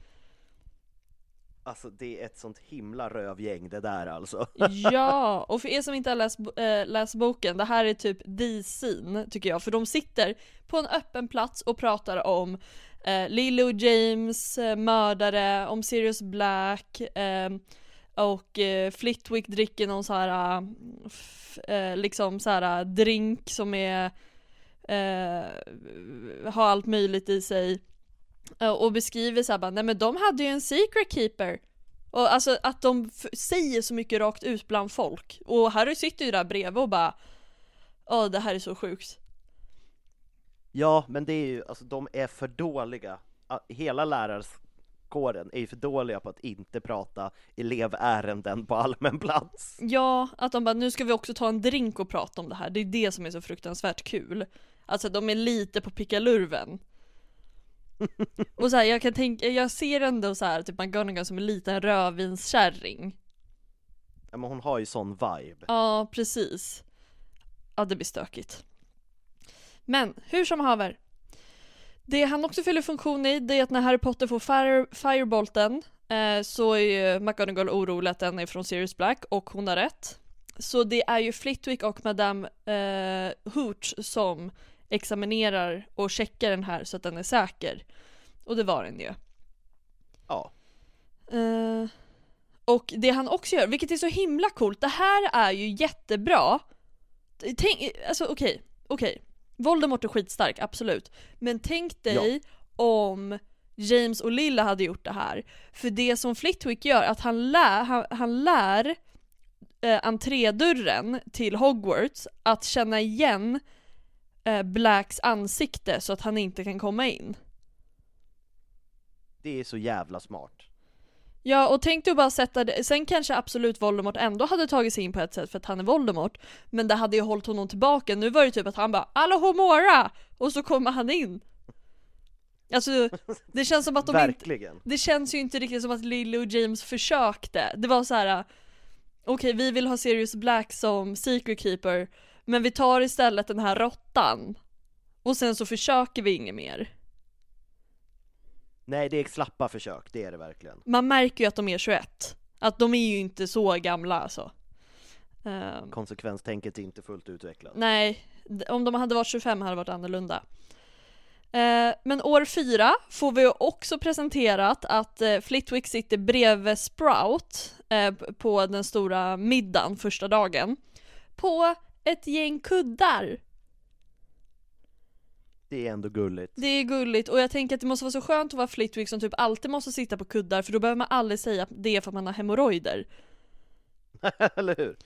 Alltså det är ett sånt himla rövgäng det där alltså. ja, och för er som inte har läst, äh, läst boken, det här är typ D-scene tycker jag, för de sitter på en öppen plats och pratar om eh, äh, Lilo James, äh, mördare, om Sirius Black ehm, och eh, Flitwick dricker någon så här äh, liksom så här drink som är äh, har allt möjligt i sig och beskriver så här bara, nej men de hade ju en secret keeper och alltså att de säger så mycket rakt ut bland folk. Och Harry sitter ju där bredvid och bara Åh det här är så sjukt. Ja, men det är ju, alltså de är för dåliga. Hela lärarkåren är ju för dåliga på att inte prata elevärenden på allmän plats. Ja, att de bara nu ska vi också ta en drink och prata om det här. Det är det som är så fruktansvärt kul. Alltså de är lite på pickalurven. och så här, jag kan tänka, jag ser ändå så här typ McGonagall som en liten rödvinskärring. Ja, men hon har ju sån vibe. Ja, precis. Ja, det blir stökigt. Men hur som haver. Det han också fyller funktion i, det är att när Harry Potter får fire, Firebolten eh, så är ju McGonagall orolig att den är från Sirius Black och hon har rätt. Så det är ju Flitwick och Madame eh, Hooch som examinerar och checkar den här så att den är säker. Och det var den ju. Ja. Eh, och det han också gör, vilket är så himla coolt, det här är ju jättebra. Tänk, alltså okej, okej. Voldemort är skitstark, absolut. Men tänk dig om James och Lilla hade gjort det här. För det som Flitwick gör, att han lär, han, han lär eh, entrédörren till Hogwarts att känna igen eh, Blacks ansikte så att han inte kan komma in. Det är så jävla smart. Ja, och tänk du bara sätta det, sen kanske absolut Voldemort ändå hade tagit sig in på ett sätt för att han är Voldemort, men det hade ju hållit honom tillbaka. Nu var det typ att han bara 'Alohomora!' och så kommer han in. Alltså, det känns som att de inte, Verkligen. det känns ju inte riktigt som att Lily och James försökte. Det var så här. okej vi vill ha Sirius Black som Secret Keeper, men vi tar istället den här råttan. Och sen så försöker vi inget mer. Nej, det är slappa försök, det är det verkligen. Man märker ju att de är 21. Att de är ju inte så gamla alltså. Ehm, Konsekvenstänket är inte fullt utvecklat. nej, om de hade varit 25 hade det varit annorlunda. Eh, men år fyra får vi också presenterat att eh, Flitwick sitter bredvid Sprout eh, på den stora middagen första dagen. På ett gäng kuddar. Det är ändå gulligt. Det är gulligt och jag tänker att det måste vara så skönt att vara Flitwick som typ alltid måste sitta på kuddar för då behöver man aldrig säga det för att man har hemorrojder. Eller hur?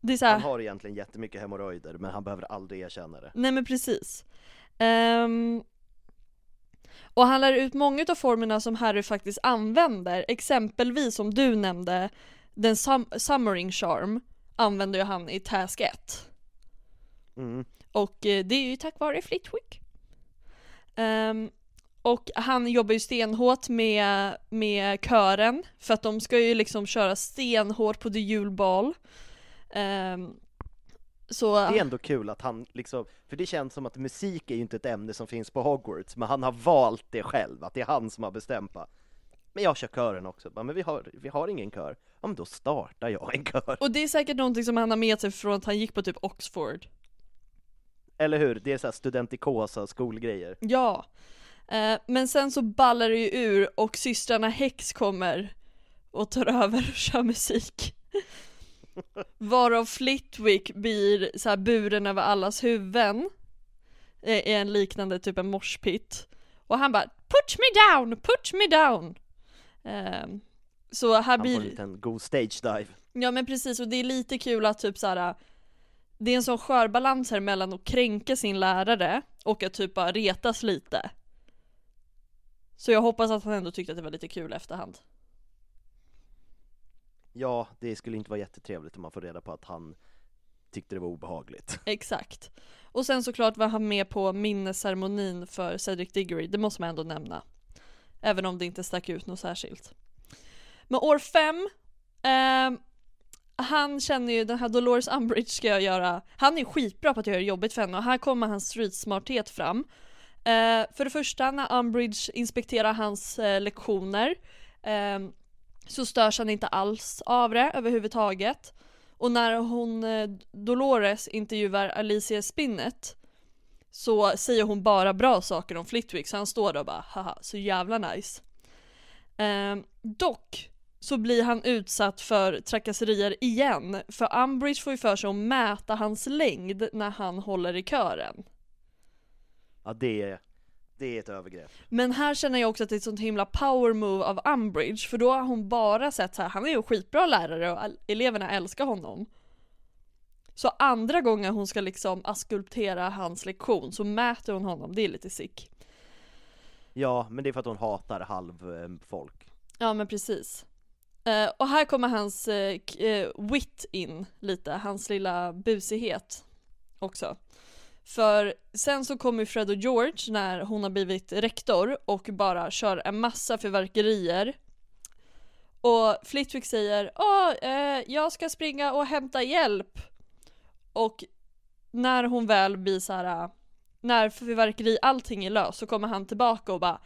Det är här, Han har egentligen jättemycket hemorrojder, men han behöver aldrig erkänna det. Nej men precis. Ehm, och han lär ut många av formerna som Harry faktiskt använder, exempelvis som du nämnde, den sum- summering charm använder ju han i Task 1. Mm. Och eh, det är ju tack vare Flitwick. Ehm, och han jobbar ju stenhårt med, med kören, för att de ska ju liksom köra stenhårt på The Yule Ball. Ehm, så... Det är ändå kul att han liksom, för det känns som att musik är ju inte ett ämne som finns på Hogwarts, men han har valt det själv, att det är han som har bestämt bara, Men jag kör kören också, men vi har, vi har ingen kör. Ja men då startar jag en kör. Och det är säkert någonting som han har med sig från att han gick på typ Oxford. Eller hur? Det är så här studentikosa skolgrejer. Ja. Eh, men sen så ballar det ju ur och systrarna Hex kommer och tar över och kör musik. Varav Flitwick blir så här buren över allas huvuden. eh, I en liknande typ en morspit. Och han bara 'Put me down, put me down' Ehm, Så här Han får blir en liten god stage dive. Ja men precis, och det är lite kul att typ såhär Det är en sån skör balans här mellan att kränka sin lärare och att typ bara retas lite. Så jag hoppas att han ändå tyckte att det var lite kul efterhand. Ja, det skulle inte vara jättetrevligt om man får reda på att han tyckte det var obehagligt. Exakt. Och sen såklart var han med på minnesceremonin för Cedric Diggory, det måste man ändå nämna. Även om det inte stack ut något särskilt. Men år fem ehm, han känner ju den här Dolores Umbridge ska jag göra. Han är skitbra på att göra det jobbigt för henne och här kommer hans streetsmarthet fram. Eh, För det första när Umbridge inspekterar hans eh, lektioner eh, Så störs han inte alls av det överhuvudtaget. Och när hon, eh, Dolores intervjuar Alicia Spinnet så säger hon bara bra saker om Flitwick så han står där och bara haha så jävla nice. Ehm, dock så blir han utsatt för trakasserier igen för Umbridge får ju för sig att mäta hans längd när han håller i kören. Ja, det är, det är ett övergrepp. Men här känner jag också att det är ett sånt himla power move av Umbridge för då har hon bara sett så här, han är ju skitbra lärare och eleverna älskar honom. Så andra gången hon ska liksom askulptera hans lektion så mäter hon honom, det är lite sick. Ja, men det är för att hon hatar halvfolk. Ja men precis. Uh, och här kommer hans uh, wit in lite, hans lilla busighet också. För sen så kommer Fred och George när hon har blivit rektor och bara kör en massa fyrverkerier. Och Flitwick säger Åh, eh, jag ska springa och hämta hjälp. Och när hon väl blir så här, när fyrverkeri, allting är löst så kommer han tillbaka och bara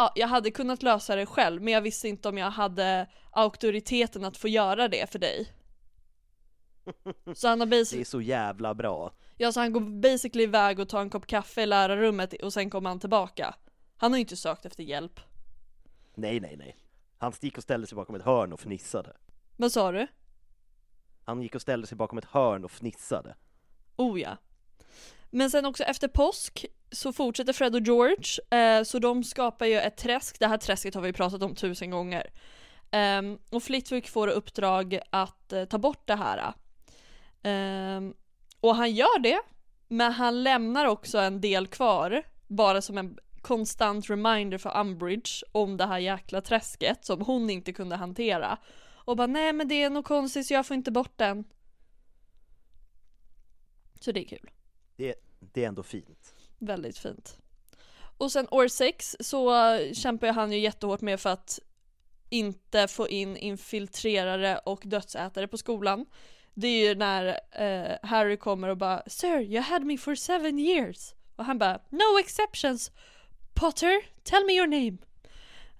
Ja, jag hade kunnat lösa det själv men jag visste inte om jag hade auktoriteten att få göra det för dig. Så han har Det är basically, så jävla bra. ja, så han går basically iväg och tar en kopp kaffe i lärarrummet och sen kommer han tillbaka. Han har ju inte sökt efter hjälp. Nej, nej, nej. Han gick och ställde sig bakom ett hörn och fnissade. Vad sa du? Han gick och ställde sig bakom ett hörn och fnissade. Oh ja. Men sen också efter påsk så fortsätter Fred och George, eh, så de skapar ju ett träsk, det här träsket har vi pratat om tusen gånger. Ehm, och Flitwick får uppdrag att eh, ta bort det här. Ehm, och han gör det, men han lämnar också en del kvar, bara som en konstant reminder för Umbridge om det här jäkla träsket som hon inte kunde hantera. Och bara nej men det är nog konstigt så jag får inte bort den. Så det är kul. Det, det är ändå fint. Väldigt fint. Och sen år 6 så kämpar han ju jättehårt med för att inte få in infiltrerare och dödsätare på skolan. Det är ju när eh, Harry kommer och bara Sir, you had me for seven years. Och han bara No exceptions Potter, tell me your name.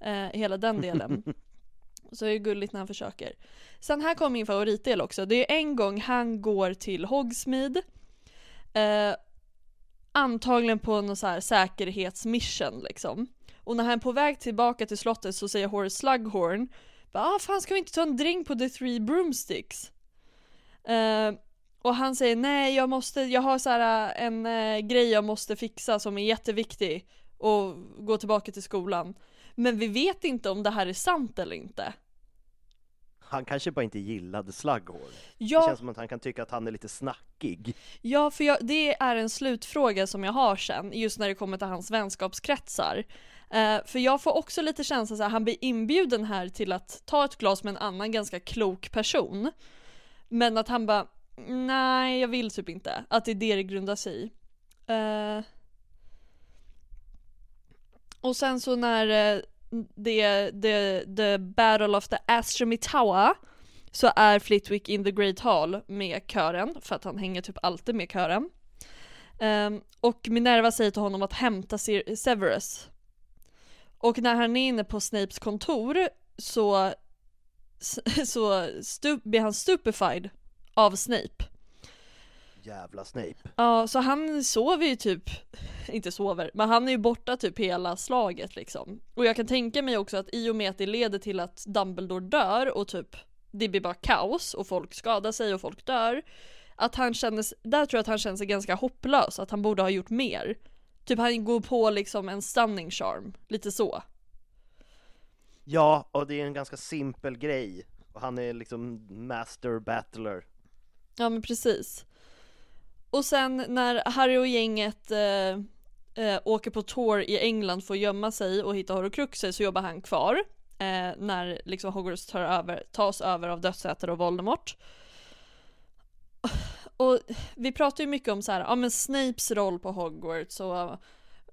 Eh, hela den delen. Så det är gulligt när han försöker. Sen här kommer min favoritdel också. Det är en gång han går till Hogsmeade. Eh, antagligen på någon så här säkerhetsmission liksom. Och när han är på väg tillbaka till slottet så säger Horace Slughorn bara, ah, fan ska vi inte ta en drink på The Three Broomsticks? Uh, och han säger nej jag måste, jag har så här eh, en uh, grej jag måste fixa som är jätteviktig och gå tillbaka till skolan. Men vi vet inte om det här är sant eller inte. Han kanske bara inte gillade Slughorn. Det Ja, känns som att han kan tycka att han är lite snackig. ja för jag, det är en slutfråga som jag har sen, just när det kommer till hans vänskapskretsar. Eh, för jag får också lite känsla så här, han blir inbjuden här till att ta ett glas med en annan ganska klok person. Men att han bara, nej jag vill typ inte. Att det är det det grundar sig i. Eh, och sen så när eh, det, the, the battle of the Astromy Tower så är Flitwick in the Great Hall med kören, för att han hänger typ alltid med kören. Um, och Minerva säger till honom att hämta Severus. Och när han är inne på Snapes kontor så, så stu, blir han stupefied av Snape. Jävla Snape. Ja, så han sover ju typ, inte sover, men han är ju borta typ hela slaget liksom. Och jag kan tänka mig också att i och med att det leder till att Dumbledore dör och typ det blir bara kaos och folk skadar sig och folk dör. Att han känner, där tror jag att han känner sig ganska hopplös, att han borde ha gjort mer. Typ han går på liksom en stunning charm, lite så. Ja, och det är en ganska simpel grej. Och han är liksom master battler. Ja men precis. Och sen när Harry och gänget eh, eh, åker på tour i England för att gömma sig och hitta horcruxer så jobbar han kvar. Eh, när liksom Hogwarts tar över, tas över av dödsätare och Voldemort. Och vi pratar ju mycket om så här, ja men Snapes roll på Hogwarts och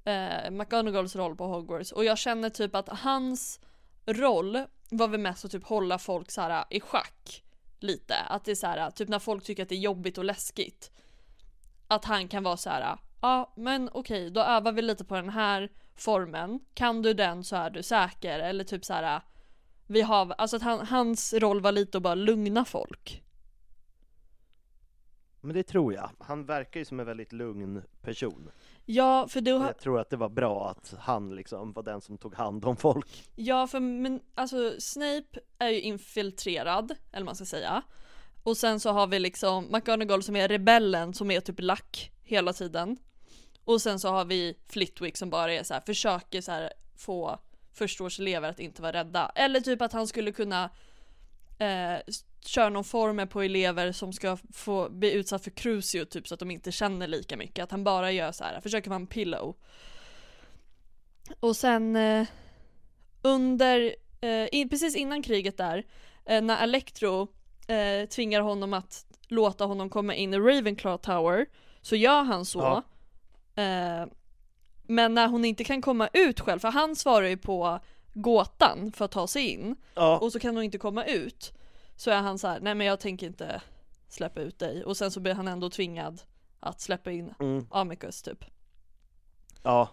eh, McGonagalls roll på Hogwarts och jag känner typ att hans roll var väl mest att typ hålla folk så här eh, i schack lite. Att det är så här, typ när folk tycker att det är jobbigt och läskigt. Att han kan vara så här, ja men okej då övar vi lite på den här formen. Kan du den så är du säker. Eller typ så här, vi har, alltså att han, hans roll var lite att bara lugna folk. Men det tror jag. Han verkar ju som en väldigt lugn person. Ja för du Och har, Jag tror att det var bra att han liksom var den som tog hand om folk. ja för men alltså Snape är ju infiltrerad, eller man ska säga. Och sen så har vi liksom McGonagall som är rebellen som är typ lack hela tiden. Och sen så har vi Flitwick som bara är så här, försöker så här få förstaårselever att inte vara rädda. Eller typ att han skulle kunna eh, köra någon formel på elever som ska få bli utsatt för Crucio typ så att de inte känner lika mycket. Att han bara gör så här, försöker vara en pillow. Och sen eh, under, eh, in, precis innan kriget där, eh, när Electro eh, tvingar honom att låta honom komma in i Ravenclaw Tower, så gör han så. Ja. Eh, men när hon inte kan komma ut själv, för han svarar ju på gåtan för att ta sig in, Ja, och så kan hon inte komma ut, så är han så här: nej men jag tänker inte släppa ut dig, och sen så blir han ändå tvingad att släppa in mm, Amicus typ. ja,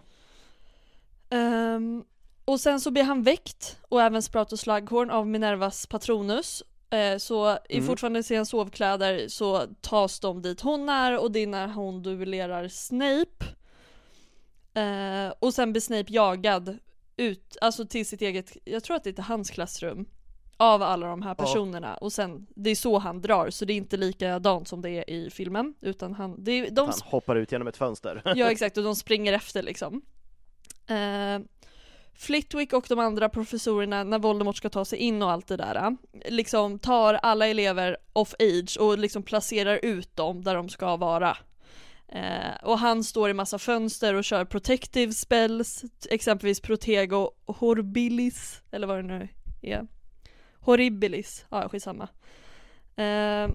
Ehm, och sen så blir han väckt och även Sprato Slughorn av Minervas Patronus. Eh, så i Mm. fortfarande sina sovkläder så tas de dit hon är och det är när hon duellerar Snape. Eh, och sen blir Snape jagad ut, alltså till sitt eget, jag tror att det är till hans klassrum. Av alla de här Ja. personerna och sen, det är så han drar så det är inte likadant som det är i filmen utan han, det är, de han hoppar ut genom ett fönster. Ja exakt och de springer efter liksom. Eh, Flitwick och de andra professorerna när Voldemort ska ta sig in och allt det där äh, liksom tar alla elever off age och liksom placerar ut dem där de ska vara. Eh, och han står i massa fönster och kör protective spells, exempelvis Protego Horribilis, eller vad det nu är. Horribilis, ja skitsamma. Eh,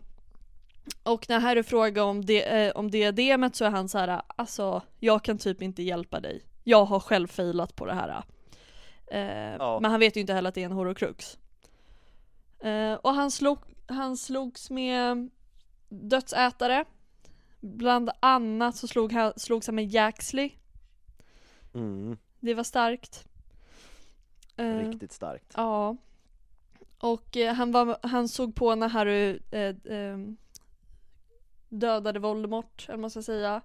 och när Harry frågar om, de, eh, om diademet så är han så här, alltså jag kan typ inte hjälpa dig. Jag har själv failat på det här. Eh, Ja. Men han vet ju inte heller att det är en horocrux. Eh, och han, slog, han slogs med dödsätare. Bland annat så slog han, slogs han med Jaxley. Mm, Det var starkt. Eh, riktigt starkt. Ja. Och eh, han, var, han såg på när Harry eh, eh, dödade Voldemort, eller vad man ska säga.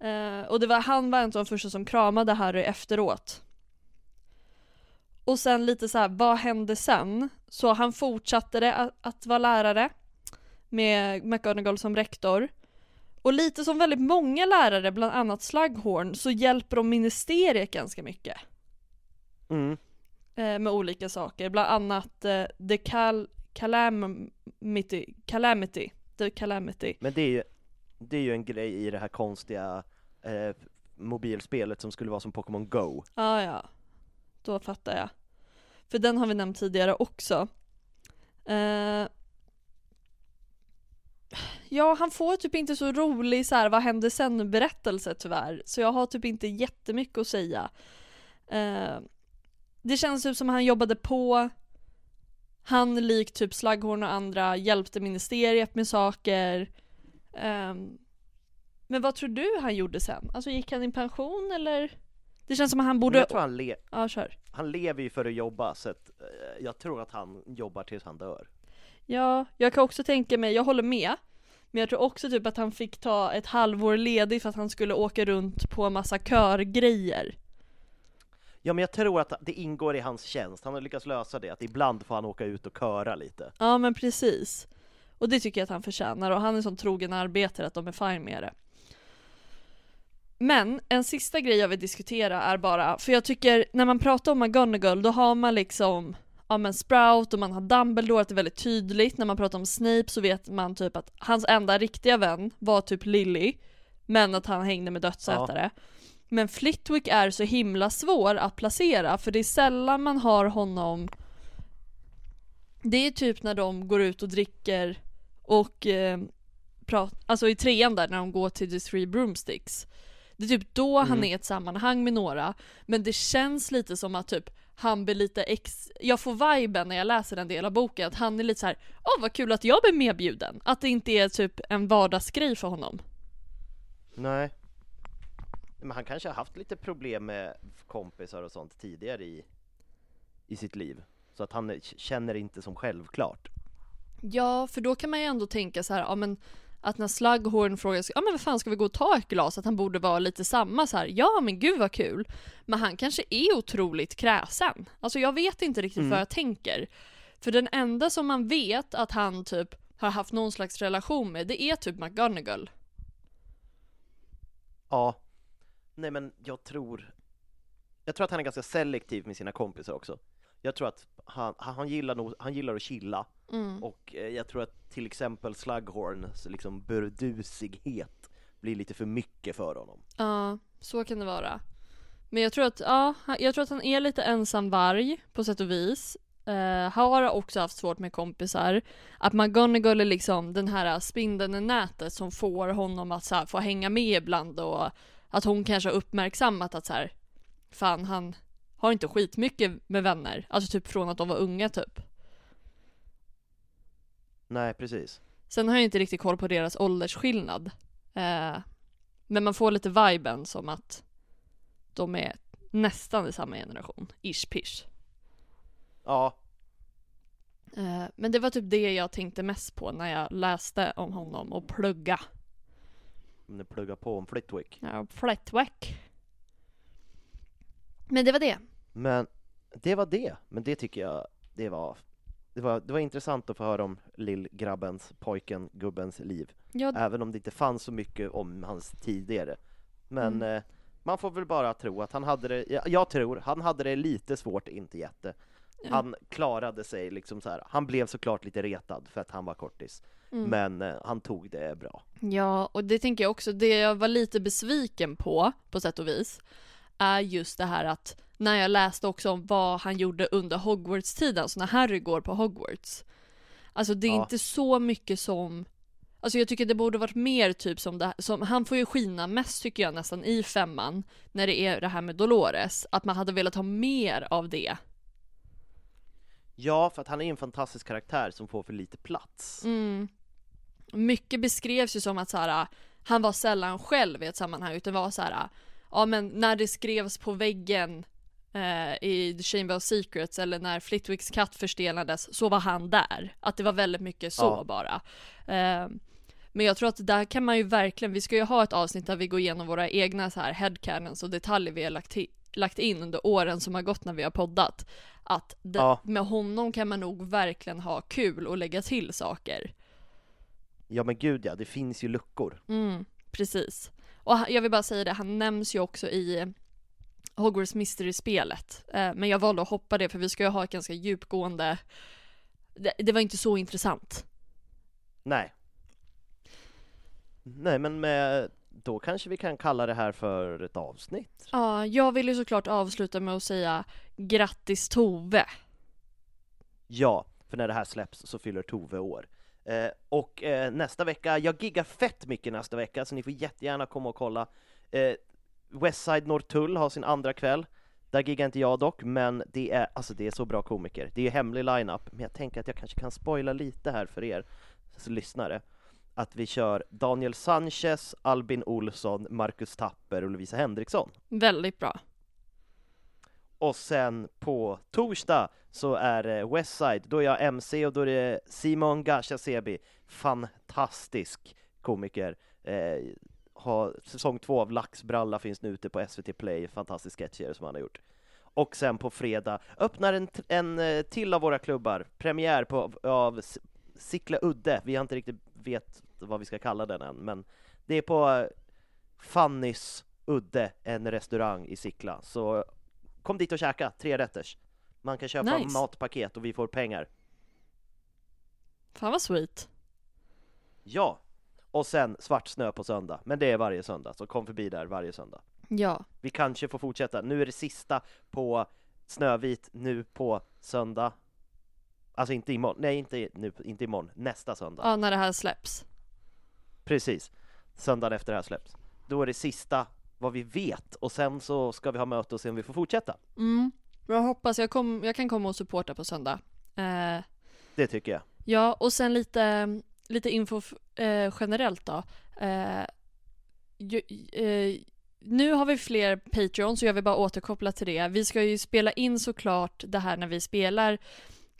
Eh, och det var, han var en av de första som kramade Harry efteråt. Och sen lite så här, vad hände sen? Så han fortsatte det att, att vara lärare med McGonagall som rektor. Och lite som väldigt många lärare, bland annat Slughorn, så hjälper de ministeriet ganska mycket Mm, eh, med olika saker, bland annat eh, The Cal Calamity, Calamity, The Calamity. Men det är ju, det är ju en grej i det här konstiga eh, mobilspelet som skulle vara som Pokémon Go. Ja, ja. Då fattar jag. För den har vi nämnt tidigare också. Eh, ja, han får typ inte så rolig så här, vad händer sen berättelse tyvärr. Så jag har typ inte jättemycket att säga. Eh, det känns typ som han jobbade på. Han likt typ Slaghorn och andra hjälpte ministeriet med saker. Ehm, men vad tror du han gjorde sen? Alltså gick han i pension eller? Det känns som att han Men borde... jag tror han, le- Ja, kör. han lever ju för att jobba så att eh, jag tror att han jobbar tills han dör. Ja, jag kan också tänka mig, jag håller med. Men jag tror också typ att han fick ta ett halvår ledigt för att han skulle åka runt på massa körgrejer. Ja men jag tror att det ingår i hans tjänst, han har lyckats lösa det, att ibland får han åka ut och köra lite. Ja men precis. Och det tycker jag att han förtjänar och han är en sån trogen arbetare att de är fine med det. Men en sista grej jag vill diskutera är bara, för jag tycker när man pratar om McGonagall då har man liksom Ja men Sprout och man har Dumbledore, att det är väldigt tydligt. När man pratar om Snape så vet man typ att hans enda riktiga vän var typ Lily. Men att han hängde med dödsätare. Men Flitwick är så himla svår att placera för det är sällan man har honom Det är typ när de går ut och dricker och eh, prat, alltså i trean där när de går till The Three Broomsticks Det är typ då han Mm. är i ett sammanhang med några Men det känns lite som att typ han blir lite ex... Jag får viben när jag läser en del av boken att han är lite så här: åh vad kul att jag blir medbjuden. Att det inte är typ en vardagsgrej för honom. Nej. Men han kanske har haft lite problem med kompisar och sånt tidigare i, i sitt liv. Så att han känner det inte som självklart. Ja, för då kan man ju ändå tänka så här, ja men att när Slughorn frågar, ja men vad fan ska vi gå och ta ett glas? Att han borde vara lite samma så här, ja men gud vad kul. Men han kanske är otroligt kräsen. Alltså jag vet inte riktigt Mm. vad jag tänker. För den enda som man vet att han typ har haft någon slags relation med, det är typ McGonagall. Ja. Nej men jag tror Jag tror att han är ganska selektiv med sina kompisar också Jag tror att han, han, gillar nog, han gillar att chilla Mm. Och eh, jag tror att till exempel Slughorns liksom burdusighet blir lite för mycket för honom Ja, så kan det vara. Men jag tror att, ja, jag tror att han är lite ensam varg på sätt och vis. Uh, har också haft svårt med kompisar. Att McGonagall är liksom den här spindeln i nätet som får honom att så här, få hänga med ibland och att hon kanske har uppmärksammat att så här, fan han har inte skitmycket med vänner. Alltså typ från att de var unga typ. Nej precis Sen har jag inte riktigt koll på deras åldersskillnad. Eh, men man får lite viben som att de är nästan i samma generation. Ish pish. Ja, Eh, men det var typ det jag tänkte mest på när jag läste om honom och plugga. om ni pluggar på om Flitwick Ja, Flitwick. Men det var det. Men det var det, men det tycker jag det var det var, det var intressant att få höra om lillgrabbens, pojken, gubbens liv Ja, Även om det inte fanns så mycket om hans tidigare Men Mm. eh, man får väl bara tro att han hade det, jag, jag tror, han hade det lite svårt, inte jätte Han klarade sig liksom så här. han blev såklart lite retad för att han var kortis Mm. Men eh, han tog det bra Ja, och det tänker jag också, det jag var lite besviken på, på sätt och vis, är just det här att när jag läste också om vad han gjorde under Hogwarts-tiden, alltså när Harry går på Hogwarts. Alltså det är Ja. inte så mycket som Alltså jag tycker det borde varit mer typ som det som, han får ju skina mest tycker jag nästan i femman när det är det här med Dolores, att man hade velat ha mer av det. Ja, för att han är en fantastisk karaktär som får för lite plats Mm. Mycket beskrevs ju som att så här, han var sällan själv i ett sammanhang utan var så här, ja men när det skrevs på väggen eh, i The Chamber of Secrets eller när Flitwicks katt förstelnades så var han där. Att det var väldigt mycket så Ja. bara. Eh, men jag tror att där kan man ju verkligen, vi ska ju ha ett avsnitt där vi går igenom våra egna så här headcanons och detaljer vi har lagt, lagt in under åren som har gått när vi har poddat. Att det, Ja. med honom kan man nog verkligen ha kul och lägga till saker. Ja men gud ja, det finns ju luckor Mm, precis. Och jag vill bara säga det, han nämns ju också i Hogwarts Mystery-spelet. Eh, men jag valde att hoppa det för vi ska ju ha ett ganska djupgående det, det var inte så intressant. Nej. Nej, men med, då kanske vi kan kalla det här för ett avsnitt. Ja, jag vill ju såklart avsluta med att säga grattis Tove. Ja, för när det här släpps så fyller Tove år. Eh, och eh, nästa vecka, jag giggar fett mycket nästa vecka, så ni får jättegärna komma och kolla. Eh, Westside Norrtull har sin andra kväll. Där giggar inte jag dock, men det är, alltså det är så bra komiker. Det är hemlig line-up, men jag tänker att jag kanske kan spoila lite här för er så lyssnare. Att vi kör Daniel Sanchez, Albin Olsson, Marcus Tapper och Lovisa Henriksson. Väldigt bra. Och sen på torsdag så är det Westside, då är jag MC och då är det Simon Gashasebi, fantastisk komiker. Eh, har, säsong två av Laxbralla finns nu ute på SVT Play, fantastisk sketcher som han har gjort. Och sen på fredag öppnar en, en eh, till av våra klubbar, premiär på, av Sickla Udde, vi har inte riktigt vet vad vi ska kalla den än, men det är på eh, Fannys Udde, en restaurang i Sickla, så kom dit och käka, tre rätters. Man kan köpa Nice. matpaket och vi får pengar. Fan vad sweet. Ja! Och sen svart snö på söndag, men det är varje söndag, så kom förbi där varje söndag. Ja. Vi kanske får fortsätta, nu är det sista på Snövit nu på söndag. Alltså inte imorgon, nej inte nu, inte imorgon, nästa söndag. Ja, när det här släpps. Precis, söndagen efter det här släpps. Då är det sista vad vi vet, och sen så ska vi ha möte och se om vi får fortsätta. Mm. Jag hoppas jag, kom, jag kan komma och supporta på söndag. Eh, Det tycker jag. ja, och sen lite, lite info eh, generellt då. Eh, ju, eh, nu har vi fler Patreons så jag vill bara återkoppla till det. Vi ska ju spela in såklart det här när vi spelar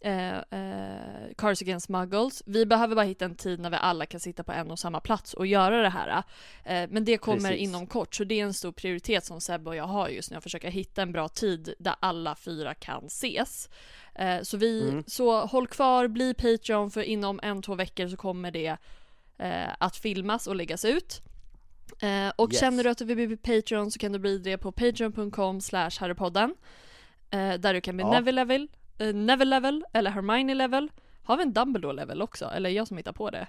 eh, eh, Cars Against Muggles. Vi behöver bara hitta en tid när vi alla kan sitta på en och samma plats och göra det här. Eh, men det kommer Precis. inom kort, så det är en stor prioritet som Sebbe och jag har just nu, att försöka hitta en bra tid där alla fyra kan ses. Eh, så vi, Mm. så håll kvar, bli Patreon för inom en, två veckor så kommer det eh, att filmas och läggas ut. Och Yes. känner du att du vill bli Patreon så kan du bli det på patreon.com slash harrypodden. Där du kan bli Ja. Neville eh, Neville level eller Hermione level. Har vi en Dumbledore level också? Eller är jag som hittar på det?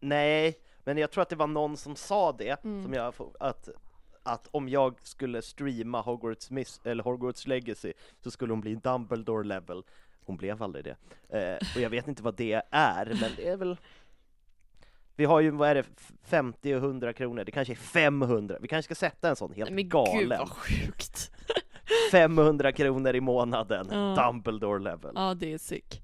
Nej, men jag tror att det var någon som sa det, Mm. som jag, att, att om jag skulle streama Hogwarts, Miss, eller Hogwarts Legacy så skulle hon bli Dumbledore level. Hon blev aldrig det. Eh, och jag vet inte vad det är, men det är väl vi har ju, vad är det, 50 och 100 kronor, det kanske är 500, vi kanske ska sätta en sån helt men galen. gud vad sjukt. 500 kronor i månaden, Ja. Dumbledore level. Ja, det är sick.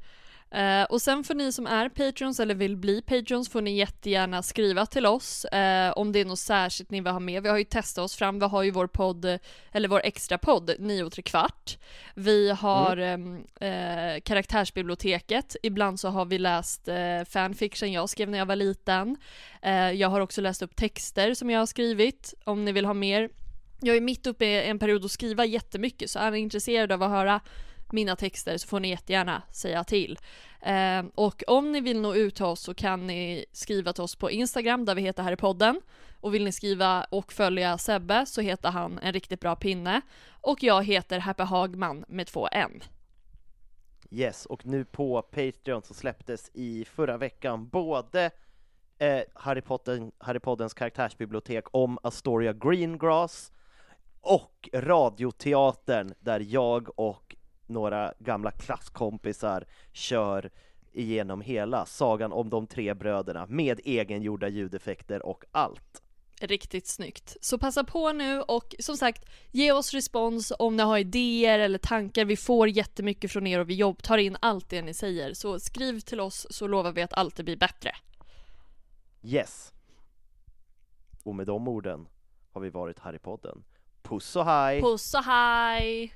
Eh, och sen för ni som är Patreons eller vill bli Patreons får ni jättegärna skriva till oss eh, om det är något särskilt ni vill ha med. Vi har ju testat oss fram, vi har ju vår podd, eller vår extra podd, 9 och kvart. Vi har Mm. eh, karaktärsbiblioteket, ibland så har vi läst fanfiction jag skrev när jag var liten. Jag har också läst upp texter som jag har skrivit, om ni vill ha mer. Jag är mitt uppe i en period att skriva jättemycket, så är ni intresserade av att höra mina texter så får ni jättegärna säga till. Eh, och om ni vill nå ut till oss så kan ni skriva till oss på Instagram där vi heter Harrypodden. Och vill ni skriva och följa Sebbe så heter han en riktigt bra pinne. Och jag heter Happy Hagman med två N. Yes, och nu på Patreon så släpptes i förra veckan både eh, Harry, Potter, Harry Poddens karaktärsbibliotek om Astoria Greengrass och radioteatern där jag och några gamla klasskompisar kör igenom hela sagan om de tre bröderna med egengjorda ljudeffekter och allt. Riktigt snyggt. Så passa på nu och som sagt, ge oss respons om ni har idéer eller tankar. Vi får jättemycket från er och vi jobb tar in allt det ni säger. Så skriv till oss så lovar vi att allt blir bättre. Yes! Och med de orden har vi varit Harrypodden. Puss och Pusahi. Pusahi.